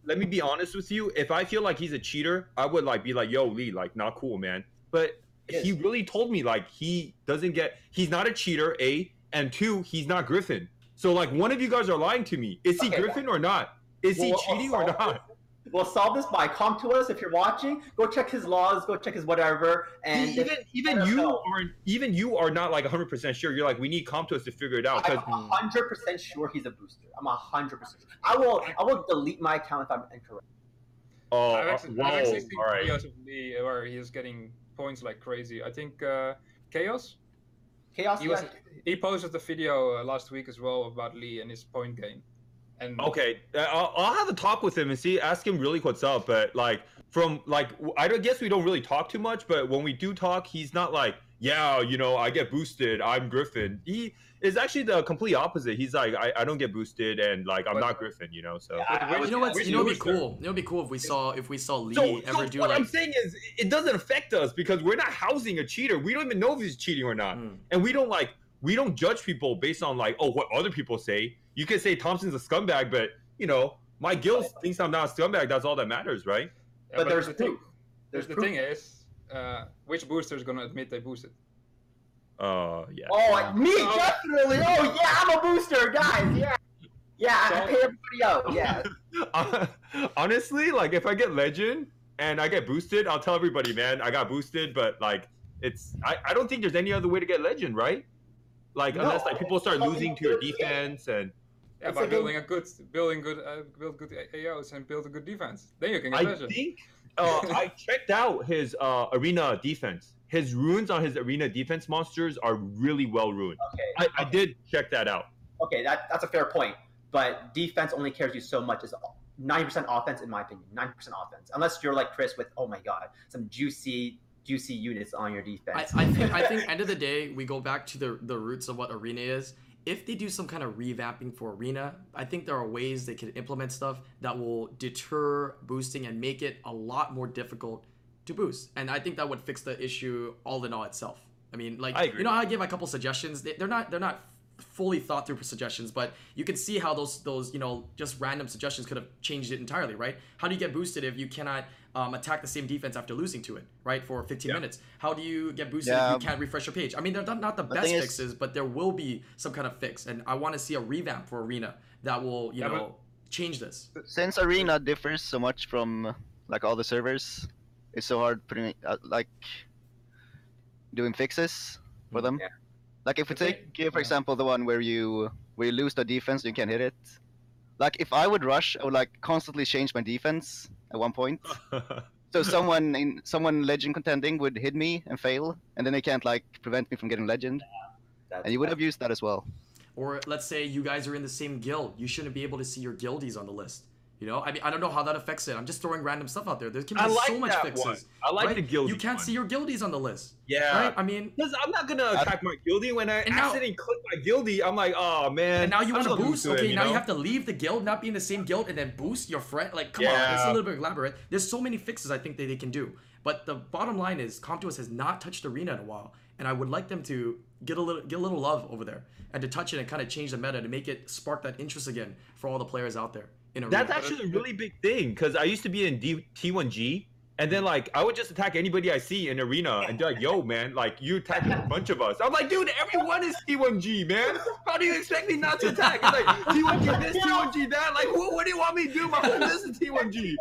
let me be honest with you. If I feel like he's a cheater, I would like be like, "Yo, Lee, like, not cool, man." But Yes. he really told me like he doesn't get. He's not a cheater. A and two, he's not Griffin. So like, one of you guys are lying to me. Is he Okay, Griffin or not? Is he We'll- we'll cheating or not? this. We'll solve this by Com2uS if you're watching. Go check his laws. Go check his whatever. And even even you know. aren't even you are not like 100 percent sure. You're like, we need Com2uS to figure it out. I'm Because hundred percent sure he's a booster. I'm hundred percent. I will. I will delete my account if I'm incorrect. oh, I've uh, actually, whoa, I've actually seen all right. videos of Lee where he is getting points like crazy. I think uh, Chaos. Chaos. He was he posted a video uh, last week as well about Lee and his point game. And Okay, uh, I'll, I'll have a talk with him and see, ask him really what's up. But like from like, w- I don't guess we don't really talk too much. But when we do talk, he's not like, yeah, you know, I get boosted. I'm Griffin. He is actually the complete opposite. He's like, I, I don't get boosted, and like I'm But- not Griffin. You know, so. Yeah, I- I you know what's you know what'd be cool. You know what'd be cool if we saw if we saw Lee So, ever so do what like I'm saying is, it doesn't affect us because we're not housing a cheater. We don't even know if he's cheating or not, Mm. and we don't like we don't judge people based on like oh what other people say. You can say Thompsin's a scumbag, but you know my guild thinks I'm not a scumbag. That's all that matters, right? Yeah, but there's the proof. thing, There's the proof. thing is, uh, which booster is gonna admit they boosted? Uh, yeah. Oh, I- me So- definitely. Oh yeah, I'm a booster, guys. Yeah. Yeah, I So- pay everybody out. Yeah. Honestly, like if I get legend and I get boosted, I'll tell everybody, man, I got boosted. But like, it's I, I don't think there's any other way to get legend, right? Like No, unless like people start it's losing to your defense and Yeah, It's by like a- building a good, building good, uh, build good AOs and build a good defense. Then you can get I legend. think uh, I checked out his uh, arena defense. His runes on his arena defense monsters are really well ruined. Okay. I, I did check that out. Okay, that that's a fair point. But defense only cares you so much as ninety percent offense, in my opinion. Ninety percent offense, unless you're like Chris with oh my god, some juicy juicy units on your defense. I think I think end of the day we go back to the the roots of what arena is. If they do some kind of revamping for arena, I think there are ways they could implement stuff that will deter boosting and make it a lot more difficult to boost. And I think that would fix the issue all in all itself. I mean, like I agree. you know, I gave a couple suggestions. They, they're not they're not fully thought through suggestions, but you can see how those those you know just random suggestions could have changed it entirely, right? How do you get boosted if you cannot um, attack the same defense after losing to it, right, for 15 Yeah. minutes? How do you get boosted Yeah. if you can't refresh your page? I mean, they're not, not the The best thing is- fixes, but there will be some kind of fix, and I want to see a revamp for Arena that will you Yeah, but- know change this. Since Arena differs so much from like all the servers, it's so hard putting uh, like doing fixes for them. Yeah. Like if we The take, for yeah. example, the one where you where you lose the defense, you can't hit it. Like if I would rush, I would like constantly change my defense at one point. So someone in someone legend contending would hit me and fail, and then they can't like prevent me from getting legend. That's- And you would have used that as well. Or let's say you guys are in the same guild, you shouldn't be able to see your guildies on the list. You know, I mean, I don't know how that affects it. I'm just throwing random stuff out there. There can be I like so much that fixes. one. I like right? the guilty. You can't one. see your guildies on the list, Yeah. right? I mean, Because I'm not gonna attack my guildie when I And now- accidentally click my guildie. I'm like, oh man. and now you want to so used boost. it, Okay, now know? you have to leave the guild, not be in the same guild, and then boost your friend. Like, come on, it's a little bit elaborate. There's so many fixes I think that they can do. But the bottom line is, Com2uS has not touched Arena in a while, and I would like them to get a little get a little love over there and to touch it and kind of change the meta to make it spark that interest again for all the players out there in Arena. That's actually a really big thing because I used to be in D- T1G And then like I would just attack anybody I see in arena and be like, "Yo, man, like you attacked a bunch of us." I'm like, "Dude, everyone is T1G, man. How do you expect me not to attack?" It's like T1G this, T1G that. Like, what, what do you want me to do? My whole list is T1G.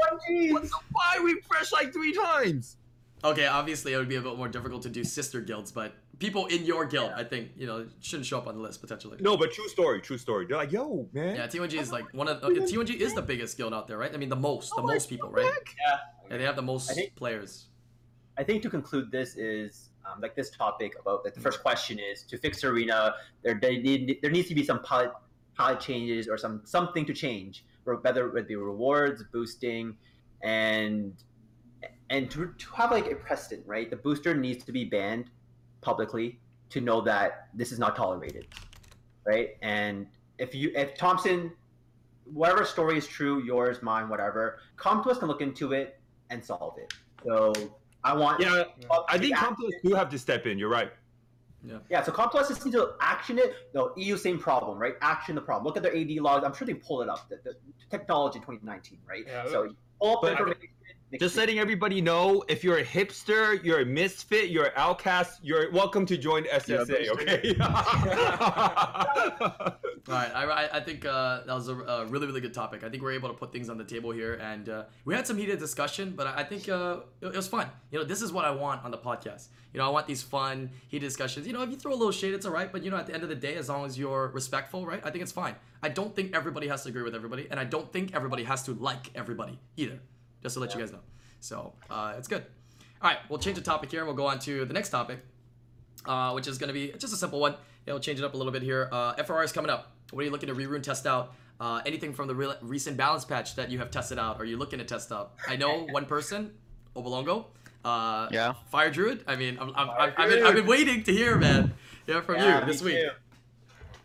What the why we fresh like three times? Okay, obviously it would be a bit more difficult to do sister guilds, but people in your guild, I think, you know, shouldn't show up on the list potentially. No, but true story, true story. They're like, "Yo, man." Yeah, T1G is like one of uh, T1G is the biggest guild out there, right? I mean, the most, the Oh most people, right? Yeah. Yeah, they have the most I think- players. I think to conclude this is um, like this topic about like the first question is to fix arena there they need there needs to be some pilot pilot changes or some something to change or whether it be rewards boosting and and to, to have like a precedent right the booster needs to be banned publicly to know that this is not tolerated right and if you if thompsin whatever story is true yours mine whatever Com2uS can look into it and solve it so i want Yeah, I think the Com2uS do have to step in. You're right. Yeah, yeah, so Com2uS just need to action it. No, EU same problem, right? Action the problem. Look at their AD logs. I'm sure they pull it up. The, the technology 2019, right? Yeah, so all the information. Just letting everybody know if you're a hipster, you're a misfit, you're an outcast, you're welcome to join SSA, okay? All right, I, I- think uh, that was a, a really, really good topic. I think we're able to put things on the table here, and uh, we had some heated discussion, but I I think uh, it, it was fun. You know, this is what I want on the podcast. You know, I want these fun, heated discussions. You know, if you throw a little shade, it's all right, but you know, at the end of the day, as long as you're respectful, right? I think it's fine. I don't think everybody has to agree with everybody, and I don't think everybody has to like everybody either. Just to let you guys know. So uh, it's good. All right, we'll change the topic here, and we'll go on to the next topic uh, which is going to be just a simple one. It'll change it up a little bit here. Uh, FRR is coming up. What are you looking to rerun test out? Uh, anything from the re- recent balance patch that you have tested out? Are you looking to test out? I know one person, Obolongo. Uh, Yeah. Fire Druid. I mean, I'm, I'm, I've, I've, been, I've been waiting to hear, man. Yeah, from Yeah, you this week. too.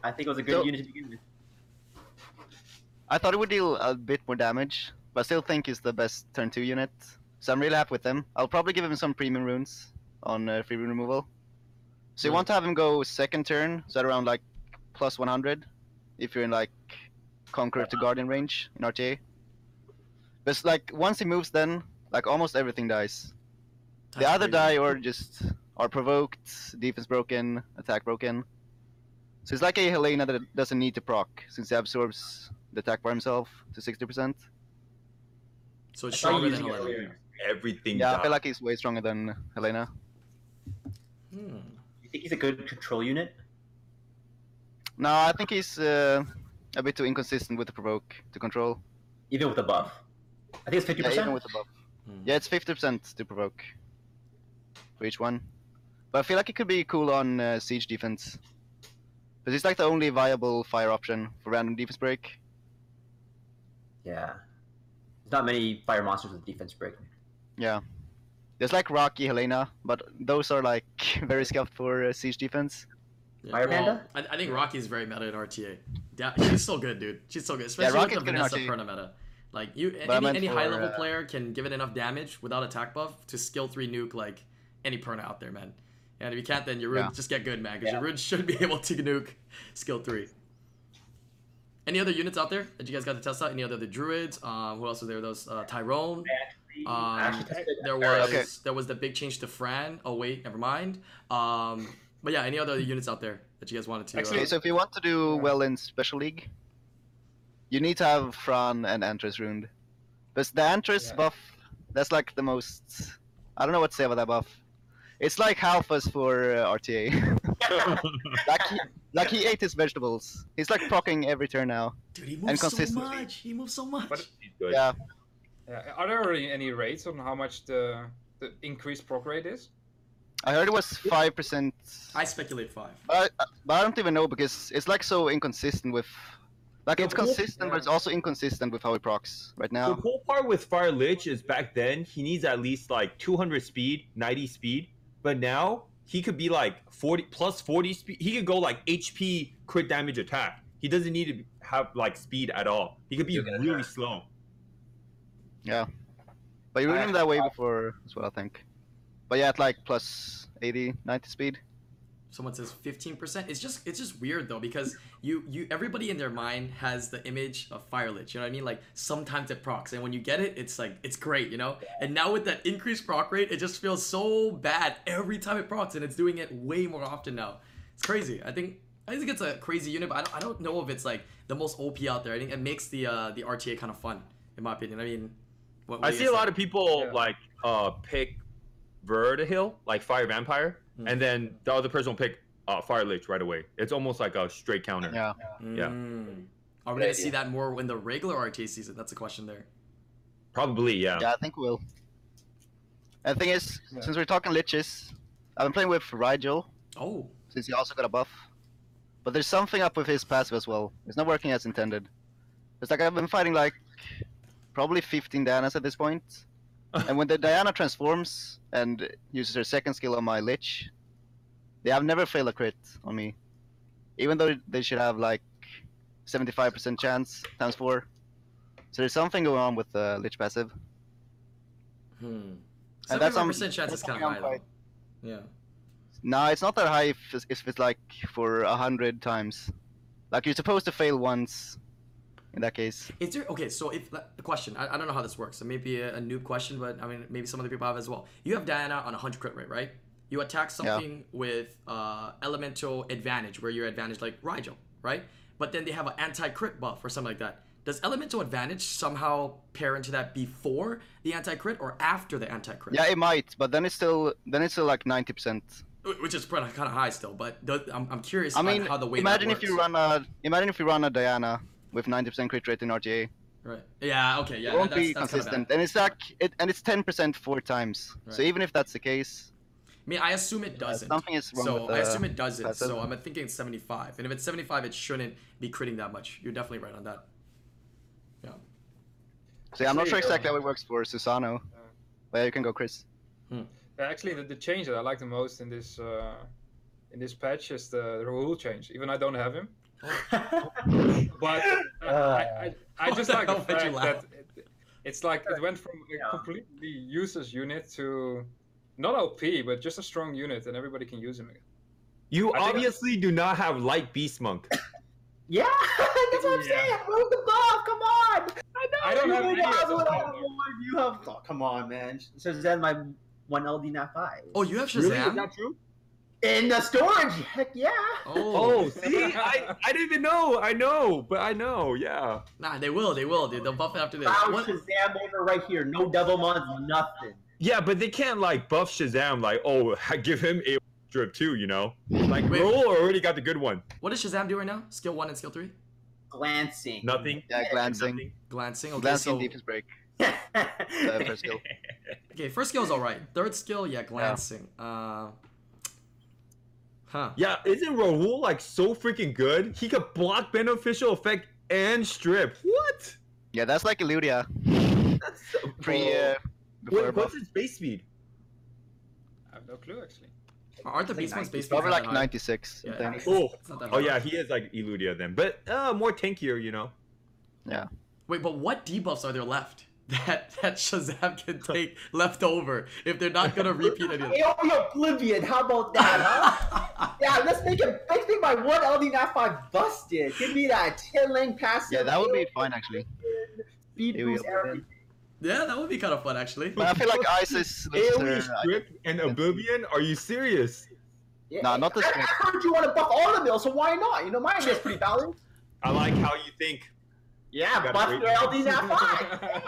I think it was a good So- unit to begin with. I thought it would deal a bit more damage, but I still think it's the best turn 2 unit. So I'm really happy with him. I'll probably give him some premium runes on uh, free rune removal. So you want to have him go second turn, so at around like plus 100, if you're in like Conqueror to Guardian range in RTA. But it's like once he moves, then like almost everything dies. The That's other die or just are provoked, defense broken, attack broken. So it's like a Helena that doesn't need to proc since he absorbs the attack by himself to 60%. So it's I thought stronger you than using it Helena. earlier. Everything Yeah, I feel like he's way stronger than Helena. Hmm. You think he's a good control unit? No, I think he's uh, a bit too inconsistent with the provoke to control. Even with the buff. I think it's 50%. Yeah, even with the buff. Hmm. Yeah, it's 50% to provoke for each one. But I feel like it could be cool on uh, siege defense. Because it's like the only viable fire option for random defense break. yeah. There's not many fire monsters with defense break. Yeah. There's like Rocky, Helena, but those are like very scuffed for uh, siege defense. Yeah, Fire well, Panda? I, I think Rocky's very meta in RTA. Yeah, she's so good, dude. She's so good, especially Rocky's with the good Vanessa Perna meta. Like you, But any, any for, high level uh, player can give it enough damage without attack buff to skill three nuke like any Perna out there, man. And if you can't, then your runes Yeah. just get good, man, because Yeah. your runes should be able to nuke skill three. Any other units out there that you guys got to test out? Any other the druids? Um, who else was there? Those uh, Tyrone. Um, There was Okay. there was the big change to Fran. Oh wait, never mind. Um, but yeah, any other units out there that you guys wanted to? Actually, uh, Okay, so if you want to do well in Special League, you need to have Fran and Antares ruined. But the Antares Yeah. buff, that's like the most. I don't know what to say about that buff. It's like Halphas for uh, RTA. like, he, like he ate his vegetables. He's like procking every turn now. Dude, he and moves so consistency. much. He moves so much. But- He's good. Yeah, Yeah. Are there already any rates on how much the the increased proc rate is? I heard it was five percent. I speculate five. But, but I don't even know because it's like so inconsistent with. Like it's The whole- consistent, but it's also inconsistent with how he procs right now. The now. cool part with Fire Lich is back then he needs at least like 200 speed, 90 speed, but now he could be like 40 plus 40 speed. He could go like HP crit damage attack. He doesn't need to have like speed at all. He could be really try. slow. Yeah. But you I- ruined him that way before as well, I think. But yeah, at like plus 80, 90 speed. Someone says 15%. It's just it's just weird though because you you everybody in their mind has the image of Fire Lich. You know what I mean? Like sometimes it procs, and when you get it, it's like it's great. You know. And now with that increased proc rate, it just feels so bad every time it procs, and it's doing it way more often now. It's crazy. I think I think it's a crazy unit, but I don't, I don't know if it's like the most OP out there. I think it makes the uh, the RTA kind of fun, in my opinion. I mean, what, I see a lot of people Yeah. like uh pick Verdehile, like Fire Vampire, Hmm. and then the other person will pick uh, Fire Lich right away. It's almost like a straight counter. Yeah. Yeah. Mm. Are we gonna see idea. that more in the regular RTA season? That's a question there. Probably, yeah. Yeah, I think we will. And the thing is, Yeah. since we're talking liches, I've been playing with Rigel Oh, since he also got a buff. But there's something up with his passive as well. It's not working as intended. It's like I've been fighting like probably 15 Dianas at this point. And when the Diana transforms and uses her second skill on my Lich, they have never failed a crit on me. Even though they should have like 75% chance times 4. So there's something going on with the Lich passive. hmm. And that's on- percent chance is kind of high though. Yeah. No, it's not that high if if it's like for a hundred times. Like you're supposed to fail once. In that case, Is there okay? So if the question, I, I don't know how this works. It may be a, a noob question, but I mean maybe some other people have as well. You have Diana on a hundred crit rate, right? You attack something with uh, elemental advantage, where you're advantage like Rigel, right? But then they have an anti crit buff or something like that. Does elemental advantage somehow pair into that before the anti crit or after the anti crit? yeah, it might, but then it's still then it's still like ninety percent. which is kind of high still. But I'm, I'm curious I mean, how the way imagine if you run a imagine if you run a Diana with ninety percent crit rate in RTA. right. Yeah. Okay. Yeah. it won't that's, be that's kinda bad. consistent, and it's like it and it's ten percent four times. So even if that's the case, I mean, I assume it doesn't. something is wrong So with I assume it doesn't. passive. So I'm thinking it's 75. And if it's 75, it shouldn't be critting that much. You're definitely right on that. Yeah. See, I'm not sure exactly uh, how it works for Susano. Yeah. But yeah, you can go, Chris. Yeah, actually, the, the change that I like the most in this uh, in this patch is the, the rule change. Even I don't have him, but uh, I, I, I just like the hell you fact that it, it's like it went from a Yeah. completely useless unit to not OP, but just a strong unit, and everybody can use him again. You I obviously do not have light beast monk. Yeah, that's what I'm Yeah. saying. Move the buff. Come on. I know. I don't you have really any of have those it all. right. You have. Oh, come on, man. So Zen, my one LD not five. Oh, you have Really? Shazam? Is that true? In the storage. Heck yeah. Oh. Oh, see, I, I didn't even know. I know, but I know. Yeah. Nah, they will. They will, dude. They'll buff it after this. Found What- Shazam over right here. No double mons, nothing. Yeah, but they can't like buff Shazam like, oh, give him a drip too, you know? Like Wait. Roll already got the good one. what does Shazam do right now? Skill 1 and skill 3? Glancing. Nothing. Yeah, glancing, Nothing. Glancing. Okay, glancing, so... defense break. The first skill. Okay, first skill's alright. Third skill, yeah, glancing. Uh... Huh. Yeah, isn't Rahul like so freaking good? He could block beneficial effect and strip. What? Yeah, that's like Eludia. That's so Pre, cool. uh, before Wait, what's his base speed? I have no clue actually. Aren't the It's beast like ones 90. based Probably like 96. I Yeah, Oh. it's not that Oh yeah, he is like Eludia then, but uh, more tankier, you know. Yeah. Wait, but what debuffs are there left that that Shazam can take left over if they're not gonna repeat any of Hey, oh, Oblivion, how about that, huh? yeah, let's make it. Let's make my one LD nat five busted. Give me that 10 lane passive. Yeah, that would be fine actually. Speed Here boost everything. yeah, that would be kind of fun actually. But I feel like Isis loses AoE her. strip and Oblivion? Are you serious? Yeah, Nah, not the I, strip. I heard you want to buff all the mills, so why not? You know, mine is pretty balanced. I like how you think. Yeah, Got buff great your LD nat five. Yeah.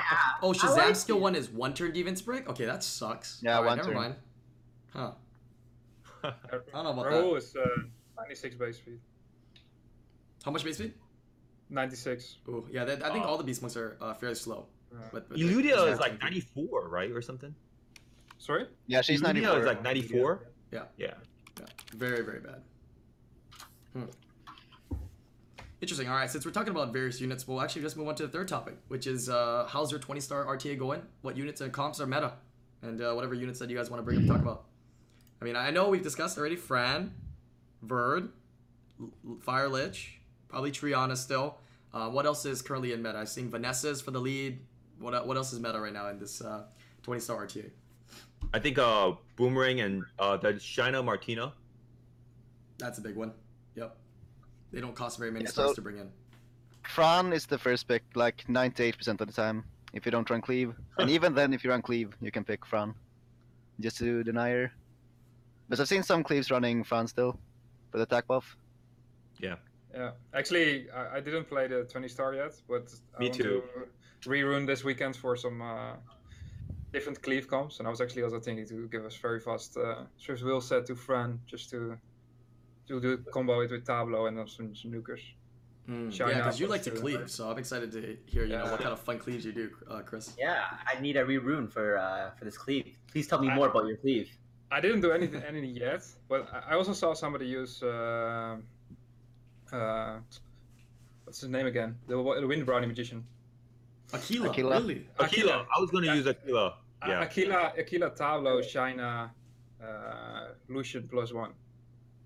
Oh, I Shazam like skill it. one is one turn defense break. Okay, that sucks. Yeah, Alright, one never turn. mind. Huh? I don't know about Rahul is uh, 96 base speed. How much base speed? 96. Ooh, yeah, that, I think Oh. all the beast monks are uh, fairly slow. Uh, But, but Eludia is like 94, right, or something? sorry? Yeah, she's Eludia 94. is like 94. Yeah. Yeah. Yeah, very very bad. Hmm. Interesting. All right, since we're talking about various units, we'll actually just move on to the third topic, which is uh, how's your 20 star RTA going? What units and comps are meta, and uh, whatever units that you guys want to bring up and talk about. I mean, I know we've discussed already Fran, Verd, Fire Lich, probably Triana still. Uh, what else is currently in meta? I've seen Vanessa's for the lead. What what else is meta right now in this uh, 20 star RTA? I think uh Boomerang and uh the Shina Martina. That's a big one. Yep. They don't cost very many Yeah, stars so- to bring in. Fran is the first pick, like 98% of the time. If you don't run cleave, and even then, if you run cleave, you can pick Fran, just to deny her. But I've seen some cleaves running Fran still, for the attack buff. Yeah, Yeah. actually, I, I didn't play the 20 star yet, but I Me want too. to rerun this weekend for some uh, different cleave comps, and I was actually also thinking to give us very fast uh, Swift Will set to Fran just to to do combo it with Tableau and then some, some nukers. Mm, yeah, because you like to too. cleave, so I'm excited to hear you know what kind of fun cleaves you do, uh, Chris. Yeah, I need a re-rune for uh, for this cleave. Please tell me I- more about your cleave. I didn't do anything any yet, but I- I also saw somebody use uh, uh, what's his name again? The, the Wind Brownie magician. Aquila, Aquila. really? Aquila. I was gonna use Aquila. A- Yeah. Aquila, Aquila, Tableau, China, uh, Lucian plus one.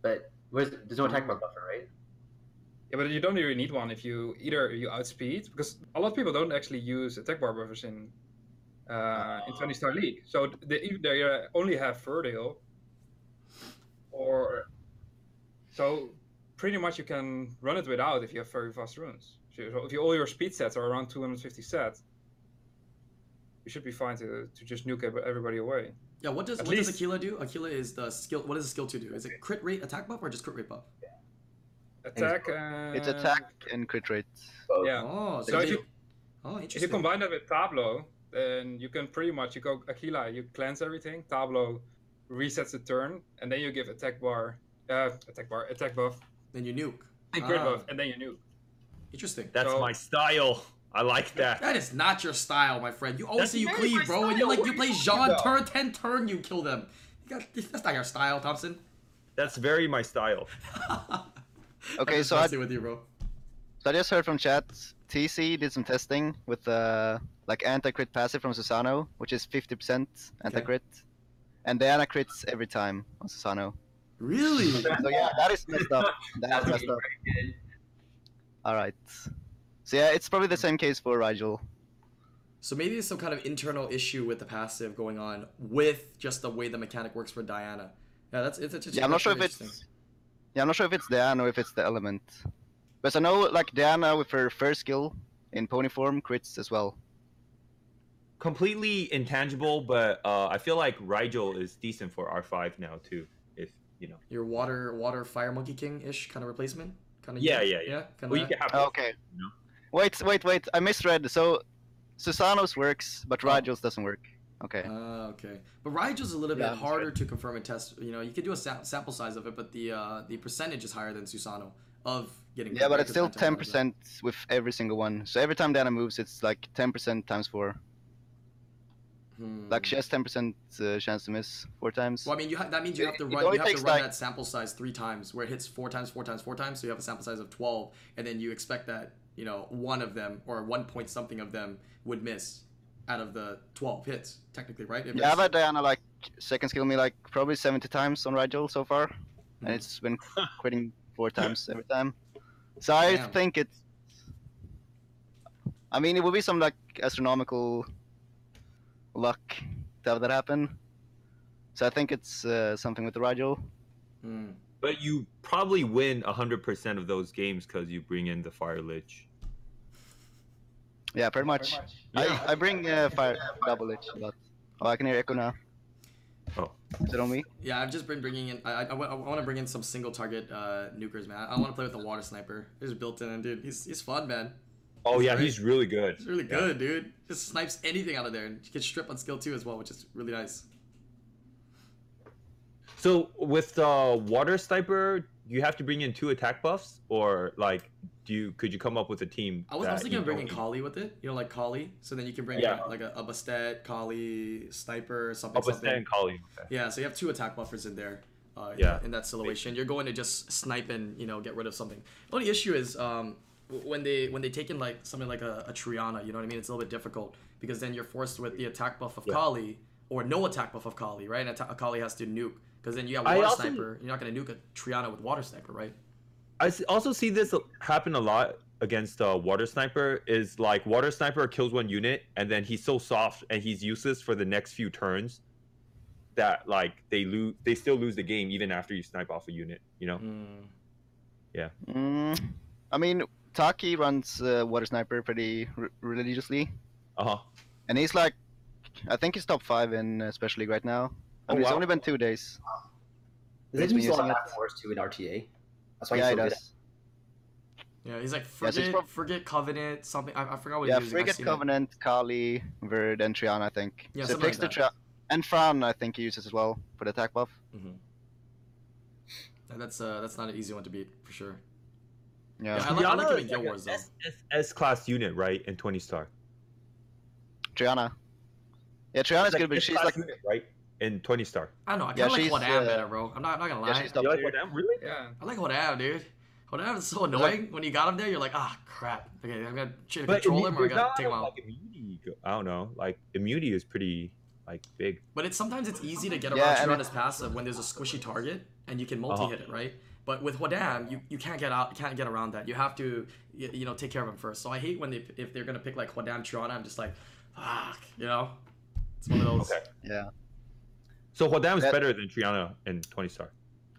But where's there's no attack buff buffer, right? Yeah, but you don't really need one if you either you outspeed because a lot of people don't actually use attack bar buffers in uh, in 20 star league. So they either they only have Verdehile or so pretty much you can run it without if you have very fast runes. So so if you, all your speed sets are around 250 sets, you should be fine to, to just nuke everybody away. Yeah, what does At what does Aquila do? Aquila is the skill. What does the skill two do? Is it crit rate attack buff or just crit rate buff? Attack. Uh, It's attack and crit rate. Both. Yeah. Oh, so, So if they- you oh, If you combine that with Tableau, then you can pretty much you go Aquila, you cleanse everything. Tableau resets the turn, and then you give attack bar, uh, attack bar, attack buff, then you nuke. and crit Ah, buff, and then you nuke. Interesting. That's So- my style. I like that. That is not your style, my friend. You always That's say you cleave, my bro, and you style. like you play Jean turn ten turn, you kill them. You got, that's not your style, Thompsin. That's very my style. Okay, so I, with you, bro. so I just heard from chat. TC did some testing with uh, like anti-crit passive from Susano, which is 50% anti-crit, and Diana crits every time on Susano. Really? So yeah, that is messed up. That's messed up. All right. So yeah, it's probably the same case for Rigel. So maybe there's some kind of internal issue with the passive going on with just the way the mechanic works for Diana. Yeah, that's it's, it's, Yeah, I'm not sure if it's. Yeah, I'm not sure if it's Diana or if it's the element. But I know like Diana with her first skill in pony form crits as well. Completely intangible, but uh, I feel like Rigel is decent for R5 now too. If you know. your water water fire monkey king ish kind of replacement. Kind of Yeah, yeah, yeah. kind Well, you can have. Oh, okay. No. Wait, wait, wait. I misread. So Susano's works, but Oh. Rigel's doesn't work. Okay. Ah, okay. But Rigel's a little Yeah, bit that's harder to confirm and test. You know, you could do a sa- sample size of it, but the uh, the percentage is higher than Susano of getting. Yeah, but it's still ten percent with every single one. So every time Diana moves, it's like ten percent times four. Hmm. Like she has ten percent uh, chance to miss four times. Well, I mean, you ha- that means you have to It run. only You have to takes, run like- that sample size three times, where it hits four times, four times, four times. So you have a sample size of twelve, and then you expect that you know one of them or one point something of them would miss out of the twelve hits, technically, right? If Yeah, I've it's- had Diana like second skill me like probably seventy times on Rigel so far, Hmm. and it's been quitting four times every time. So I Damn. think it's. I mean, it would be some like astronomical luck to have that happen. So I think it's uh, something with the Rigel. Hmm. But you probably win 100% of those games because you bring in the Fire Lich. Yeah, pretty much. Yeah. I, I bring uh, fire double lich a lot. Oh, I can hear echo now. Oh. Is it on me? Yeah, I've just been bringing in. I, I, want to bring in some single target uh, nukers, man. I want to play with the water sniper. He's built in, and dude, he's he's fun, man. Oh, He's yeah, great. he's really good. He's really Yeah. good, dude. Just snipes anything out of there, and gets strip on skill two as well, which is really nice. So with the Water Sniper, you have to bring in two attack buffs? Or, like, do you could you come up with a team? I was, I was thinking of bringing Kali with it, you know, like Kali. So then you can bring Yeah. like a, a Bastet, Kali, Sniper, something, need? Oh, something. Stan Kali. Okay. Yeah, so you have two attack buffers in there. Uh, in- Yeah. In, that situation, you're going to just snipe and you know get rid of something. The only issue is um, when they when they take in like something like a, a Triana, you know what I mean? It's a little bit difficult because then you're forced with the attack buff of Yeah. Kali or no attack buff of Kali, right? And atta- Kali has to nuke because then you have water also- sniper. You're not going to nuke a Triana with water sniper, right? I also see this happen a lot against uh, Water Sniper. Is like Water Sniper kills one unit, and then he's so soft and he's useless for the next few turns. that like they lose, they still lose the game even after you snipe off a unit. You know? Mm. Mm, I mean, Taki runs uh, Water Sniper pretty r- religiously, Uh huh. and he's like, I think he's top five in uh, Special League right now. I Oh, mean, it's only been two days. Does He's he been use a lot using of it. force too in RTA? That's why yeah, he he's so good. does. Yeah, he's like Yeah, so forget, he's prob- forget Covenant, something. I, I forgot what Yeah, he was using. I've Frigate it. Covenant, Kali, Verd, and Triana, I think. Yeah, so it something takes like the Tri- and Fran, I think he uses as well for the attack buff. Mhm. And that's uh that's not an easy one to beat for sure. Yeah, Yeah, I like- I like him in is Guild like Wars, a though. S- S class unit, right? In 20 star. Triana. Yeah, Triana's It's good, but S she's like, unit, right? In 20 star. I don't know. I kind Yeah, of like she's, uh, better, bro. I'm not, I'm not gonna lie. yeah, she's You like tier. Hodam? Really? Yeah. I like Hodam, dude. Hodam is so annoying. When you got him there, you're like, ah, crap. Okay, I'm gonna try to control him or I there's gotta take him out. Like immunity, I don't know. Like immunity is pretty like big. But it's sometimes it's easy to get Yeah, around and Triana's passive when there's a squishy target and you can Uh-huh. multi-hit it, right? But with Hodam, you, you can't get out, can't get around that. You have to, you, you know, take care of him first. So I hate when they if they're gonna pick like Hodam Triana, I'm just like, fuck, you know. It's one of those. Okay. yeah. So Hodam is That- better than Triana and 20 star.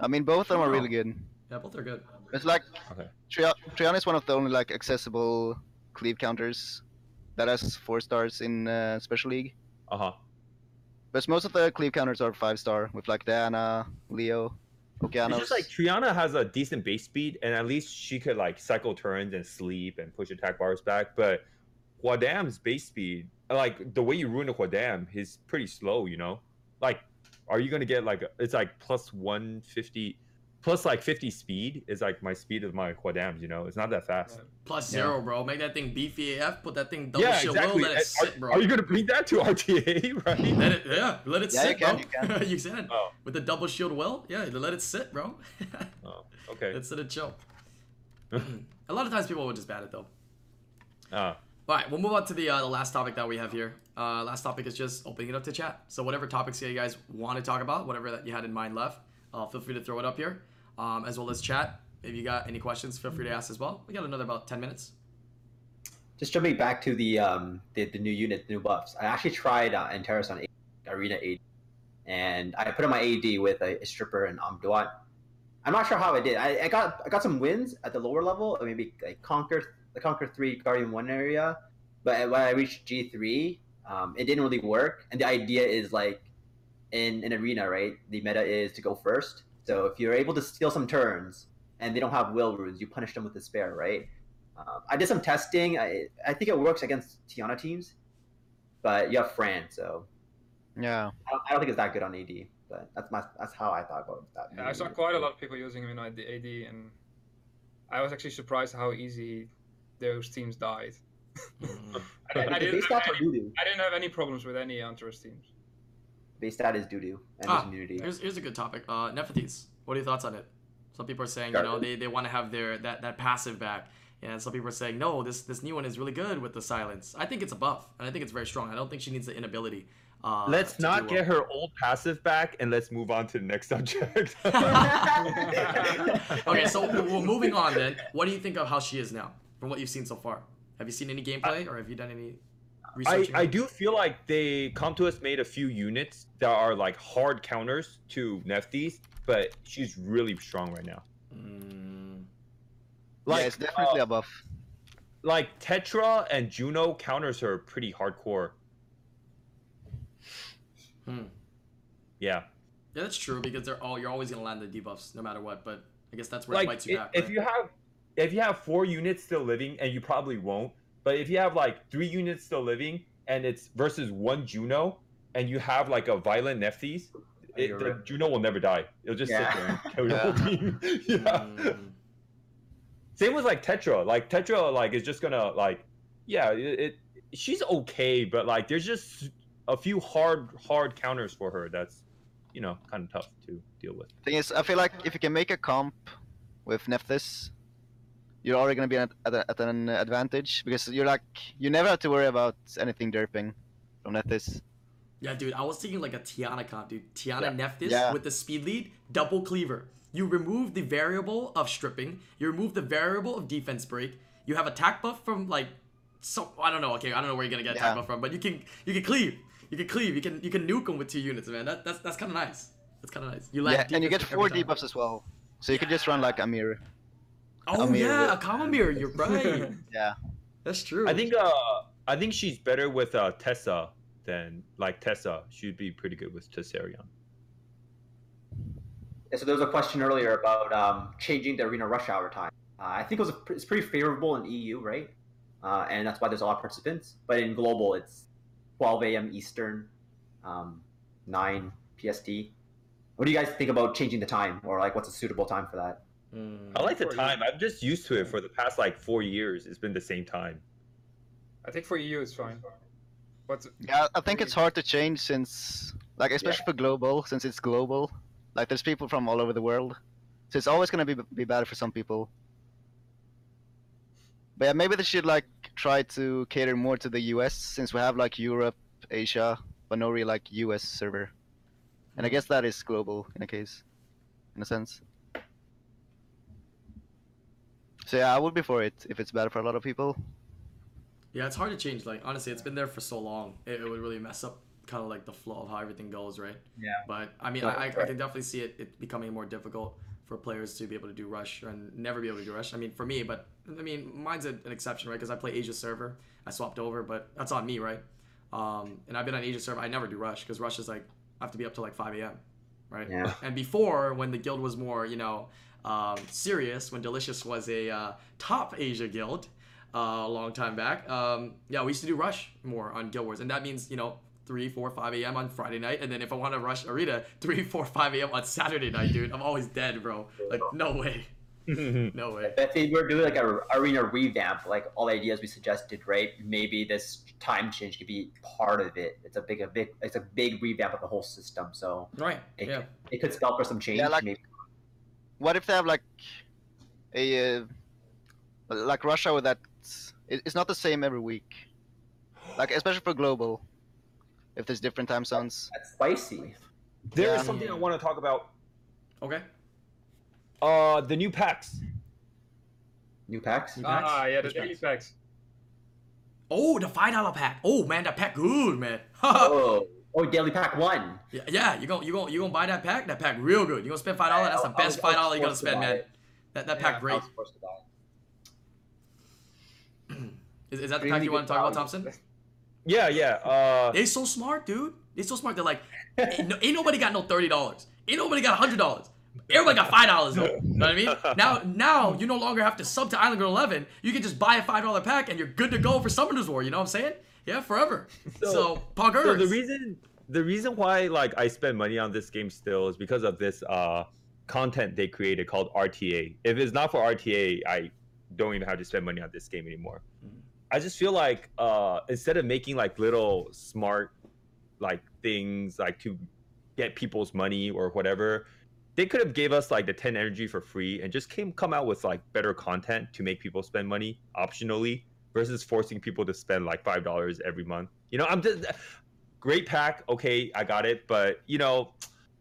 I mean, both of them are really good. Yeah, both are good. It's like Okay. Tri- Triana is one of the only like accessible cleave counters that has four stars in uh, Special League. Uh huh. But most of the cleave counters are five star with like Diana, Leo, Okeanos. It's just like Triana has a decent base speed, and at least she could like cycle turns and sleep and push attack bars back. But Huadam's base speed, like the way you ruin a Huadam, is pretty slow. You know, like are you gonna get like it's like plus one fifty, plus like fifty speed is like my speed of my Huadams. You know, it's not that fast. Yeah. Plus Yeah. zero, bro. Make that thing beefy AF. Put that thing double Yeah, shield exactly. low. Let it And sit, are, bro. are you gonna bring that to RTA, right? Let it, yeah, let it Yeah, sit, you can, bro. you you can. Oh. With the double shield well, yeah, let it sit, bro. Oh, okay. Let's sit and chill. a lot of times people will just ban it though. Uh, All right, we'll move on to the uh, the last topic that we have here. Uh, last topic is just opening it up to chat. So whatever topics you guys want to talk about, whatever that you had in mind left, uh, feel free to throw it up here, um, as well as chat. If you got any questions, feel free to ask as well. We got another about ten minutes. Just jumping back to the um the, the new unit, the new buffs. I actually tried uh, Antares on Arena 8, and I put on my AD with a, a stripper and Amduat. I'm not sure how I did. I, I got I got some wins at the lower level, maybe like conquer the conquer three Guardian one area, but when I reached G three, um, it didn't really work. And the idea is like in an arena, right? The meta is to go first. So if you're able to steal some turns and they don't have will runes, you punish them with despair, right? Um, I did some testing. I, I think it works against Tiana teams, but you have Fran, so yeah. I don't, I don't think it's that good on AD. But that's my that's how I thought about that. Yeah, I saw quite a lot of people using him in the AD, and I was actually surprised how easy those teams died. Mm. I, I didn't base have stats any, doo doo. I didn't have any problems with any Hunter's teams. Base stat is doo doo and Ah, there's immunity. Here's, here's a good topic. Uh, Nephthys. What are your thoughts on it? Some people are saying, you know, they, they want to have their that, that passive back. And some people are saying, no, this this new one is really good with the silence. I think it's a buff, and I think it's very strong. I don't think she needs the inability. Uh, let's not do get her old passive back, and let's move on to the next subject. okay, so well, moving on then. What do you think of how she is now, from what you've seen so far? Have you seen any gameplay, or have you done any I, research? I do feel like they Com2uS made a few units that are like hard counters to Nephthys, but she's really strong right now. Mm, yeah, Like it's definitely uh, a buff. like Tetra and Juno counters her pretty hardcore. hmm. Yeah. Yeah, that's true because they're all you're always gonna land the debuffs no matter what. But I guess that's where it bites you i- back. if right? you have if you have four units still living, and you probably won't, but if you have like three units still living and it's versus one Juno, and you have like a violent Nephthys, it, You're the right. Juno will never die. It'll just Yeah. sit there and kill your whole team. yeah. Mm. Same with like Tetra. Like Tetra, like is just gonna like, yeah, it, it. She's okay, but like there's just a few hard hard counters for her. That's, you know, kind of tough to deal with. Thing is, I feel like if you can make a comp with Nephthys, you're already gonna be at, at, at an advantage because you're like you never have to worry about anything derping from Nephthys. Yeah, dude, I was thinking like a Tiana comp, dude. Tiana Nephthys Yeah. with the speed lead, double cleaver. You remove the variable of stripping. You remove the variable of defense break. You have attack buff from like so I don't know. Okay, I don't know where you're gonna get attack buff from, but you can you can cleave. You can cleave. You can you can nuke them with two units, man. That, that's that's kind of nice. That's kind of nice. You land Yeah, and you get four debuffs as well. So you could just run like Amir. Oh Amir yeah, a with- common mirror. You're right. Yeah. That's true. I think uh I think she's better with uh Tessa than like Tessa. She'd be pretty good with Tesarion. Yeah, so there was a question earlier about um, changing the arena rush hour time. Uh, I think it was a, it's pretty favorable in EU, right? Uh, and that's why there's a lot of participants. But in global, it's 12 a.m. Eastern, um, 9 PST. What do you guys think about changing the time, or like what's a suitable time for that? Mm. I like the time. I'm just used to it for the past like four years. It's been the same time. I think for EU it's fine. But Yeah, I think it's hard to change since, like, especially for global, since it's global. Like, there's people from all over the world, so it's always gonna be be better for some people. But yeah, maybe they should like try to cater more to the US since we have like Europe, Asia, but no real like US server. And I guess that is global in a case, in a sense. So yeah, I would be for it if it's better for a lot of people. Yeah, it's hard to change. Like honestly, it's been there for so long. It, it would really mess up kind of like the flow of how everything goes, right? Yeah. But I mean, I, I, I can definitely see it, it becoming more difficult for players to be able to do rush and never be able to do rush. I mean, for me, but I mean, mine's an exception, right? Because I play Asia server. I swapped over, but that's on me, right? Um, and I've been on Asia server. I never do rush because rush is like I have to be up till like 5 a.m. Right? Yeah. And before, when the guild was more, you know, um, serious, when Delicious was a uh, top Asia guild uh, a long time back, um, yeah, we used to do rush more on Guild Wars, and that means you know 3, 4, 5 a.m. on Friday night, and then if I want to rush Arena, 3, 4, 5 a.m. on Saturday night, dude. I'm always dead, bro. Like, no way. No way. If they were doing like a arena revamp, like all the ideas we suggested, right? Maybe this time change could be part of it. It's a big, a big, it's a big revamp of the whole system. So Right. it, Yeah. it could spell for some change. Yeah, like- maybe. What if they have like a uh, like rush hour that it- it's not the same every week, like especially for global, if there's different time zones. That's spicy. There is Yeah. something I want to talk about. Okay. Uh, the new packs. New packs. New packs? ah yeah, the Which daily packs? packs. Oh, the five dollar pack. Oh man, that pack good, man. oh, oh, daily pack one. yeah, yeah, you gonna you gonna you gonna buy that pack? That pack real good. You gonna spend five dollars? That's the best five dollars dollar you gonna forced to spend, man. it. That that Yeah, pack great. was to buy it. Is, is that the Really pack you want to talk about. Thompsin? Yeah, yeah. Uh, They so smart, dude. They so smart. They're like, ain't, no, ain't nobody got no thirty dollars. Ain't nobody got hundred dollars. Everybody got five dollars though. You know what I mean? Now, now you no longer have to sub to Island Girl Eleven. You can just buy a five dollar pack and you're good to go for Summoners War. You know what I'm saying? Yeah, forever. So, So- poggers. so the reason the reason why like I spend money on this game still is because of this uh content they created called RTA. If it's not for RTA, I don't even have to spend money on this game anymore. Mhm. I just feel like uh instead of making like little smart like things like to get people's money or whatever, they could have gave us like the 10 energy for free and just came come out with like better content to make people spend money optionally versus forcing people to spend like five dollars every month. You know, I'm just great pack. Okay, I got it, but you know,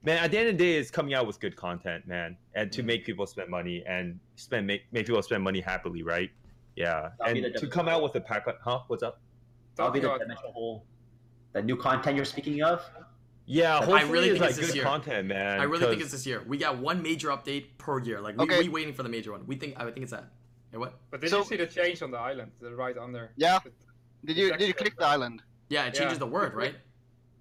man, at the end of the day, it's coming out with good content, man, and to Mhm. make people spend money and spend make, make people spend money happily, right? Yeah, That'll and to come out with a pack, huh? What's up? That'll be the about dimensional hole. The new content you're speaking of. Yeah, I really it's think like it's this good year. content, man. I really think it's this year. We got one major update per year. Like we Okay. we waiting for the major one. We think I think it's that. Hey, what? But did So- you see the change on the island, the right under? Yeah. The- Did you did you click the island? Yeah, it changes Yeah. the word, right?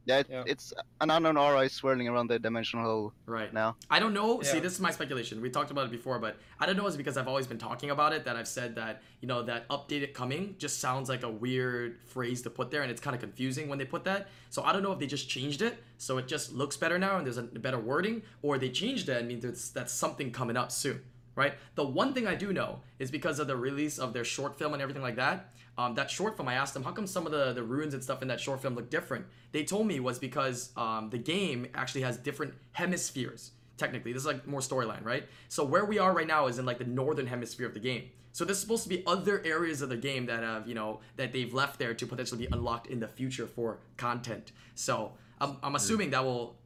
Yeah, it, Yeah. it's an unknown aura is swirling around the dimensional hole Right. now. I don't know. See, this is my speculation. We talked about it before, but I don't know. Is because I've always been talking about it that I've said that you know that updated coming just sounds like a weird phrase to put there, and it's kind of confusing when they put that. So I don't know if they just changed it so it just looks better now and there's a better wording, or they changed it and means that's that's something coming up soon, right? The one thing I do know is because of the release of their short film and everything like that. Um, that short film, I asked them how come some of the the runes and stuff in that short film look different. They told me was because um, the game actually has different hemispheres technically. This is like more storyline, right? So where we are right now is in like the northern hemisphere of the game. So this is supposed to be other areas of the game that have, you know, that they've left there to potentially be unlocked in the future for content. So I'm, I'm assuming that will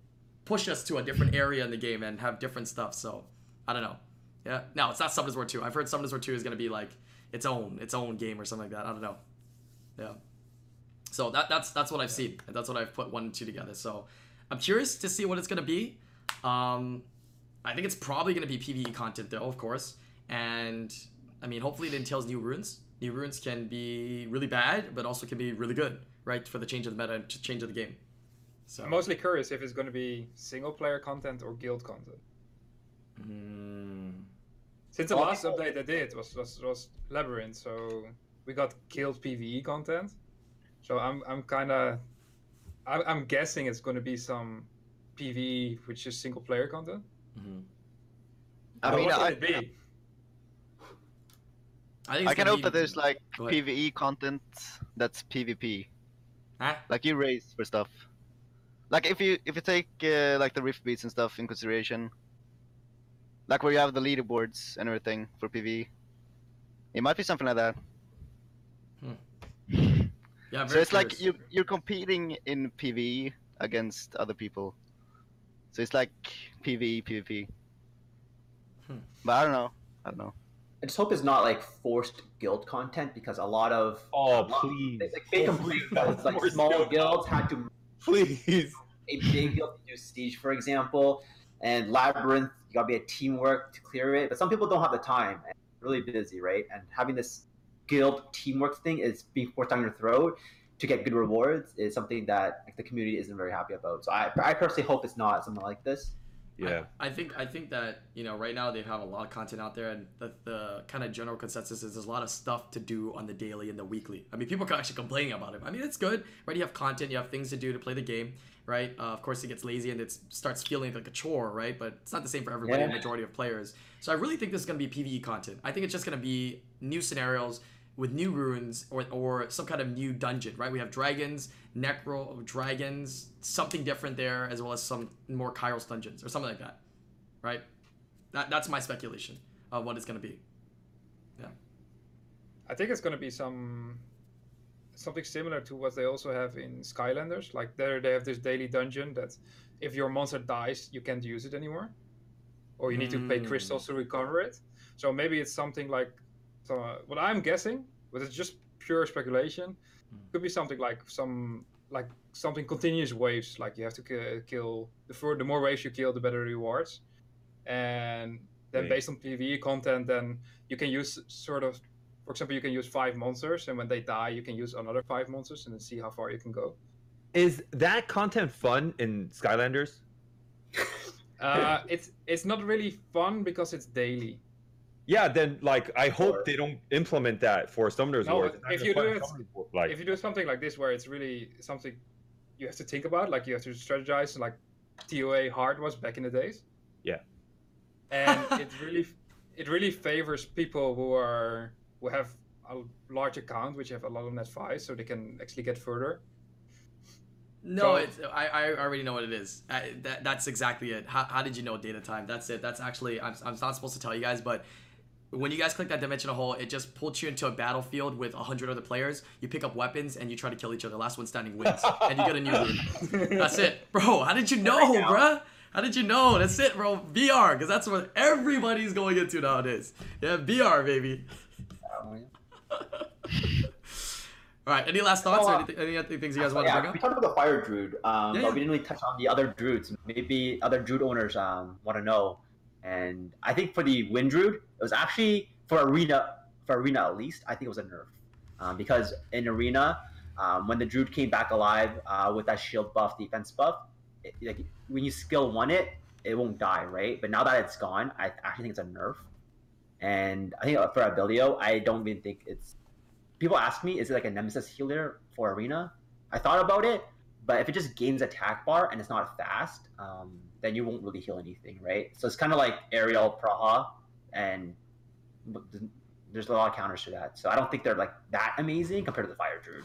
push us to a different area in the game and have different stuff. So I don't know. Yeah. No, it's not Summoners War 2. I've heard Summoners War 2 is going to be like its own, its own game or something like that. I don't know. Yeah. So that that's that's what I've seen, and that's what I've put one and two together. So I'm curious to see what it's gonna be. Um, I think it's probably gonna be PVE content though, of course, and I mean hopefully it entails new runes. New runes can be really bad, but also can be really good, right? For the change of the meta, ch- change of the game. So I'm mostly curious if it's going to be single player content or guild content. Mm, Since the last update they did was, was was Labyrinth, so we got killed PVE content. So I'm I'm kind of I'm, I'm guessing it's going to be some PVE which is single player content. mhm. I But mean, what I, would it be? I think I can hope that there's like Go. PVE content that's PvP, Huh? like you raise for stuff. Like if you if you take uh, like the rift beasts and stuff in consideration, like where you have the leaderboards and everything for PvE, it might be something like that. Yeah, I'm so very it's like you you're competing in PvE against other people. So it's like PvE PvP. Hmm. But I don't know. I don't know. I just hope it's not like forced guild content because a lot of Oh, a lot- please. Like they complain because like small guild guilds had to Please. a big guild to do siege, for example, and labyrinth. You gotta be a teamwork to clear it. But some people don't have the time. And really busy, right? And having this guild teamwork thing is being forced down your throat to get good rewards is something that like, the community isn't very happy about. So I, I personally hope it's not something like this. Yeah. I, I think I think that you know right now they have a lot of content out there, and the, the kind of general consensus is there's a lot of stuff to do on the daily and the weekly. I mean, people are actually complaining about it. I mean, it's good, right? You have content, you have things to do to play the game, right? Uh, of course, it gets lazy and it starts feeling like a chore, right? But it's not the same for everybody, Yeah. the majority of players. So I really think this is going to be PVE content. I think it's just going to be new scenarios with new runes or, or some kind of new dungeon, right? We have dragons, necro dragons, something different there, as well as some more Kairos dungeons or something like that, right? That, that's my speculation of what it's going to be. Yeah. I think it's going to be some something similar to what they also have in Skylanders. Like there, they have this daily dungeon that if your monster dies, you can't use it anymore, or you need to pay Mm. crystals to recover it. So maybe it's something like so, uh, what I'm guessing, but it's just pure speculation. Could be something like some like something continuous waves. Like you have to ki- kill the fur, the more waves you kill, the better rewards. And then Right. based on PVE content, then you can use sort of for example, you can use five monsters, and when they die, you can use another five monsters, and then see how far you can go. Is that content fun in Skylanders? Uh, it's it's not really fun because it's daily. Yeah, then like I hope Sure. they don't implement that for Summoners No, Wars. but It's not if you do it- like if you do something like this, where it's really something you have to think about, like you have to strategize, like TOA hard was back in the days. Yeah. And it really it really favors people who are who have a large account, which have a lot of net five, so they can actually get further. No, So- it's, I, I already know what it is. I, that, that's exactly it. How, how did you know data time? That's it. That's actually, I'm, I'm not supposed to tell you guys, but when you guys click that dimensional hole, it just puts you into a battlefield with 100 other players. You pick up weapons and you try to kill each other. Last one standing wins. and you get a new rune. That's it. Bro, how did you know, now. bruh? How did you know? That's it, bro. VR, because that's what everybody's going into nowadays. Yeah, VR, baby. All right, any last thoughts Oh, or uh, anything, any other things you guys want to yeah, bring we talked about the fire druid, um, Yeah, but we didn't really touch on the other druids. Maybe other druid owners um, want to know. And I think for the wind druid, it was actually for arena, for arena at least. I think it was a nerf um, because in arena, um, when the druid came back alive uh, with that shield buff, defense buff, it, like when you skill one it, it won't die, right? But now that it's gone, I actually think it's a nerf. And I think for Abilio, I don't even think it's. People ask me, is it like a Nemesis healer for Arena? I thought about it, but if it just gains attack bar and it's not fast, um, then you won't really heal anything, right? So it's kind of like Ariel Praha, and there's a lot of counters to that. So I don't think they're like that amazing compared to the Fire Druid.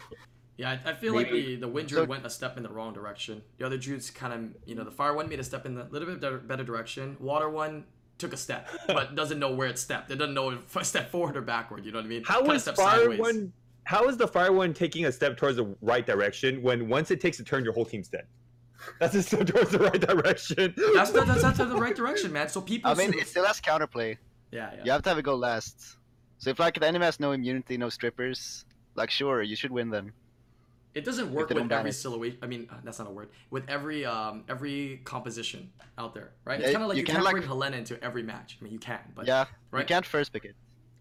Yeah, I, I feel like the the wind So- druid went a step in the wrong direction. The other druids kind of, you know, the fire one made a step in a little bit better, better direction. Water one took a step, but doesn't know where it stepped. It doesn't know if a step forward or backward. You know what I mean? how Kinda is stepped fire sideways. one? How is the fire one taking a step towards the right direction when once it takes a turn, your whole team's dead? That's a step towards the right direction. That's the, that's, that's the right direction, man. So people. I mean, it's still last counterplay. yeah, yeah. You have to have it go last. So if like the enemy has no immunity, no strippers, like sure, you should win then. It doesn't work with every it. silhouette. I mean, uh, that's not a word. With every um every composition out there, right? It's kind of like you, you can't can, like- bring Helena into every match. I mean, you can, but yeah, right? you can't first pick it.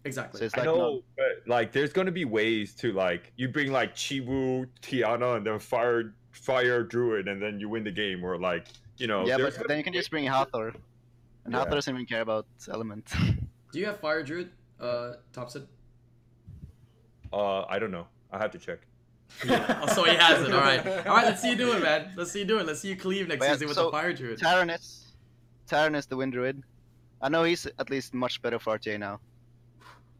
exactly. So it's I like know, but like, there's gonna be ways to like, you bring like Chiwu, Tiana, and then fire, fire Druid, and then you win the game, or like, you know, yeah, there's but then you can just bring Hathor, and Yeah. Hathor doesn't even care about element. Do you have Fire Druid, uh, Thompsin? Uh, I don't know. I have to check. Oh, so he has it. All right, all right. Let's see you do it, man. Let's see you do it. Let's see you cleave next But yeah, season with so the Fire Druid. Tyrannus, Tyrannus the Wind Druid. I know he's at least much better for RTA now.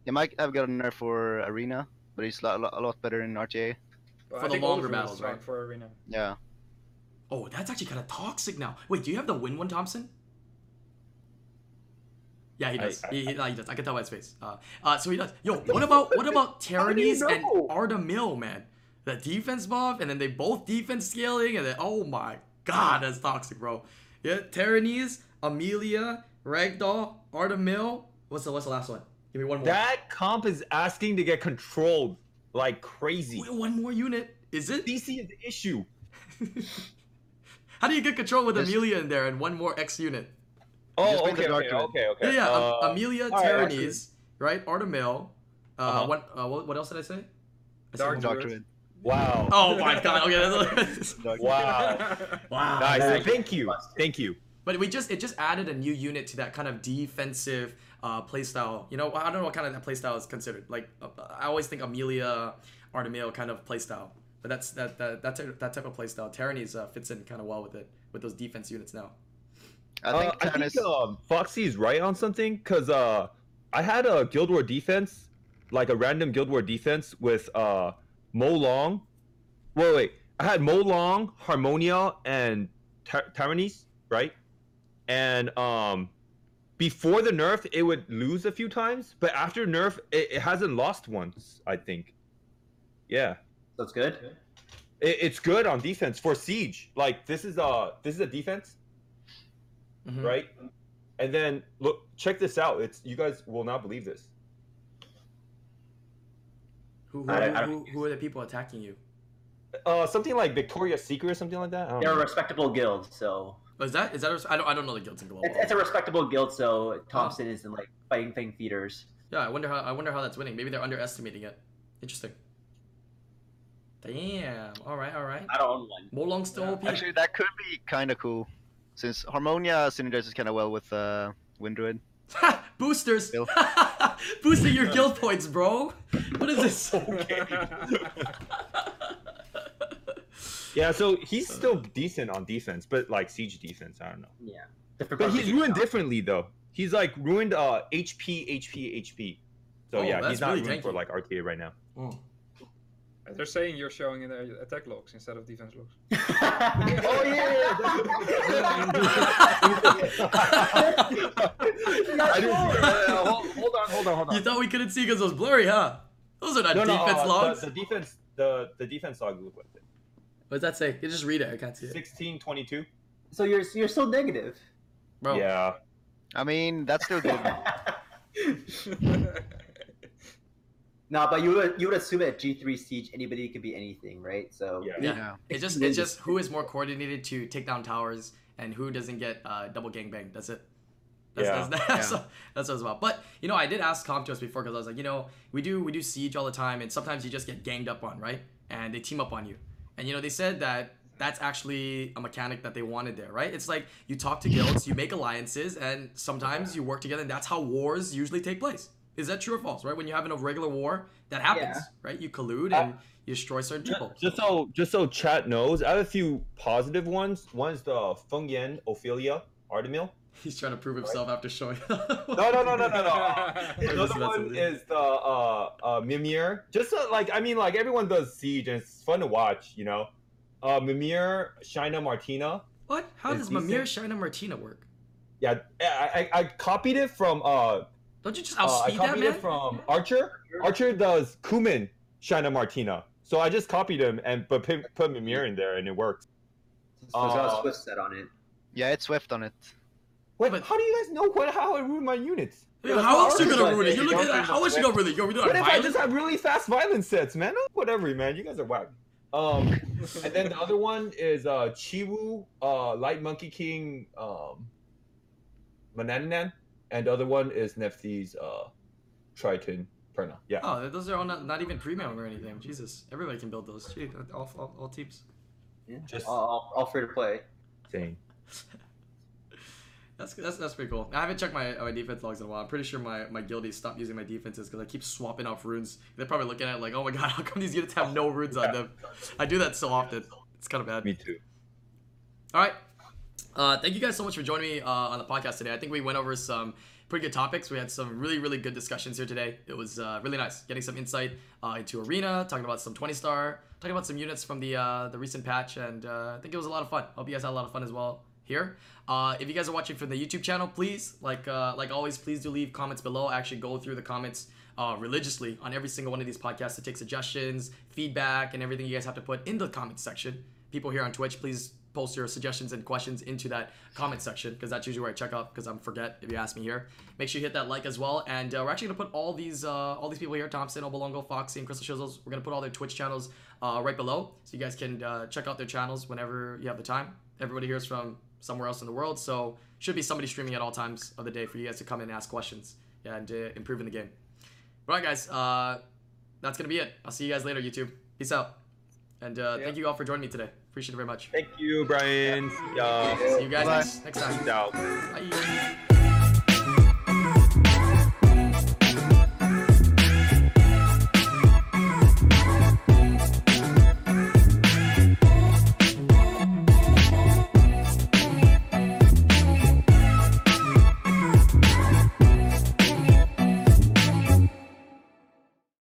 He might have gotten nerf for Arena, but he's a lot, a lot better in RTA. Well, For I the longer Ulfr is battles, strong right? For arena. Yeah. Oh, that's actually kind of toxic now. Wait, do you have the win one, Thompsin? Yeah, he does. I- he, he, no, he does. I can tell by his face. Uh, uh, so he does. Yo, what about what about How do you Tyrannus and know? Artamiel, man? The defense buff, and then they both defense scaling, and then oh my god, that's toxic, bro. Yeah, Tyrannus, Amelia, Ragdoll, Artamiel. What's the what's the last one? Give me one more. That comp is asking to get controlled like crazy. Wait, one more unit. Is it? DC is the issue. How do you get control with Yes. Amelia in there and one more X unit? Oh, Just bring the okay, okay, okay, Yeah, yeah. Am- Uh, Amelia, all right, Tyrannus, right? Artamiel. Uh, Uh-huh. what, uh, what, what else did I say? I Dark one more. Dark Druid. Druid. wow. Oh my god. Okay. That's, Dark Wow. wow. Nice. Very Thank you. Thank you. But we just it just added a new unit to that kind of defensive uh, playstyle. You know, I don't know what kind of that playstyle is considered. Like uh, I always think Amelia, Artamiel kind of playstyle. But that's that that that, type- that type of playstyle. Tyrannus uh, fits in kind of well with it with those defense units now. I think uh, I think um, Foxy is right on something because uh, I had a Guild War defense, like a random Guild War defense with uh, Mo Long. Wait, wait. I had Mo Long, Harmonia, and Ty- Tyrannus, right? And um, before the nerf, it would lose a few times, but after nerf, it, it hasn't lost once. I think. Yeah, That's good. it, it's good on defense for siege. Like this is a this is a defense Mhm. right? And then look, check this out. It's you guys will not believe this. Who who, I- who, I- who, who are the people attacking you? Uh, something like Victoria's Secret or something like that. They're a respectable guild, so Oh, is that is that? a- I don't I don't know the guilds in global. it's, it's a respectable guild. So Thompsin isn't like fighting thing feeders. Yeah, I wonder how I wonder how that's winning. Maybe they're underestimating it. Interesting. Damn. All right, all right. I don't own one. Molong's still OP. Actually, that could be kind of cool, since Harmonia synergizes kind of well with uh, Wind Druid. Boosters. Bill. Boosting your guild points, bro. What is this? Yeah, so he's still decent on defense, but like siege defense, I don't know. Yeah. Different But he's ruined differently though. He's like ruined uh HP, HP, HP. So Oh, yeah, he's not really ruined for like RTA right now. Oh. They're saying you're showing in the attack logs instead of defense logs. Oh yeah, I didn't see that. Uh, hold, hold on, hold on, hold on. You thought we couldn't see because it was blurry, huh? Those are not no, no, defense uh, logs. The, the defense, the the defense log look like it. What does that say? You just read it. I can't see it. 16, 22. so you're you're still negative. Bro. Yeah. I mean, that's still good. no, but you would you would assume at G three siege anybody could be anything, right? So Yeah. Yeah. Yeah. It's just it's just who is more coordinated to take down towers and who doesn't get uh, double gangbang. That's it. That's, Yeah. that's, that's, that's what it's about. But you know, I did ask Com2uS before because I was like, you know, we do we do siege all the time, and sometimes you just get ganged up on, right? And they team up on you. And you know, they said that that's actually a mechanic that they wanted there, right? It's like you talk to guilds, you make alliances, and sometimes you work together, and that's how wars usually take place. Is that true or false? Right? When you're having a regular war, that happens, Yeah. right? You collude and you destroy certain people. Just so just so chat knows, I have a few positive ones. One's the Feng Yan Ophelia Artamiel. He's trying to prove himself after showing. No, no, no, no, no, no. I'm just Another one is the uh uh Mimir. Just so, like I mean, like everyone does Siege and it's fun to watch, you know. Uh, Mimir, Shina Martina. What? How Is does Mimir decent. Shina Martina work? Yeah, I, I I copied it from uh, Don't you just uh I outspeed that copied man? it from Archer. Archer does Kumin Shina Martina. So I just copied him and but put, put Mimir in there and it worked. so there's got Uh, Swift set on it. Yeah, it's Swift on it. Wait, But- how do you guys know what how I ruined my units? Yeah, how not else you gonna ruin it? it. You You look don't at that. How else you gonna ruin it? You're doing What if I just have really fast violence sets, man? Whatever, man. You guys are whack. Um, and then the other one is uh Chiwu, uh Light Monkey King, um, Manannan, and the other one is Nephthys, uh, Triton Perna. Yeah. Oh, those are all not, not even premium or anything. Jesus, everybody can build those. Gee, all, all, all teams. Yeah. Just- all, all, all free to play. Same. That's, that's that's pretty cool. I haven't checked my my defense logs in a while. I'm pretty sure my my guildies stopped using my defenses because I keep swapping off runes. They're probably looking at it like, oh my god, how come these units have no runes on them? I do that so often. It's kind of bad. Me too. All right. Uh, thank you guys so much for joining me uh, on the podcast today. I think we went over some pretty good topics. We had some really, really good discussions here today. It was uh, really nice getting some insight uh, into Arena, talking about some 20 star, talking about some units from the uh, the recent patch, and uh, I think it was a lot of fun. Hope you guys had a lot of fun as well here. If you guys are watching from the YouTube channel, please, like like always, please do leave comments below. I actually go through the comments uh, religiously on every single one of these podcasts to take suggestions, feedback, and everything you guys have to put in the comments section. People here on Twitch, please post your suggestions and questions into that comment section because that's usually where I check up because I'm forget if you ask me here. Make sure you hit that like as well, and uh, we're actually gonna put all these uh, all these people here, Thompsin, Obolongo, Foxy, and Krisleshizles. We're gonna put all their Twitch channels uh, right below, so you guys can uh, check out their channels whenever you have the time. Everybody here is from somewhere else in the world, so should be somebody streaming at all times of the day for you guys to come in and ask questions and uh, improve in the game. All right, guys, uh, that's gonna be it. I'll see you guys later, YouTube. Peace out, and uh, thank you all for joining me today. Appreciate it very much. Thank you, Brian. Yeah. See you guys Bye. next, next time. Peace out. Bye.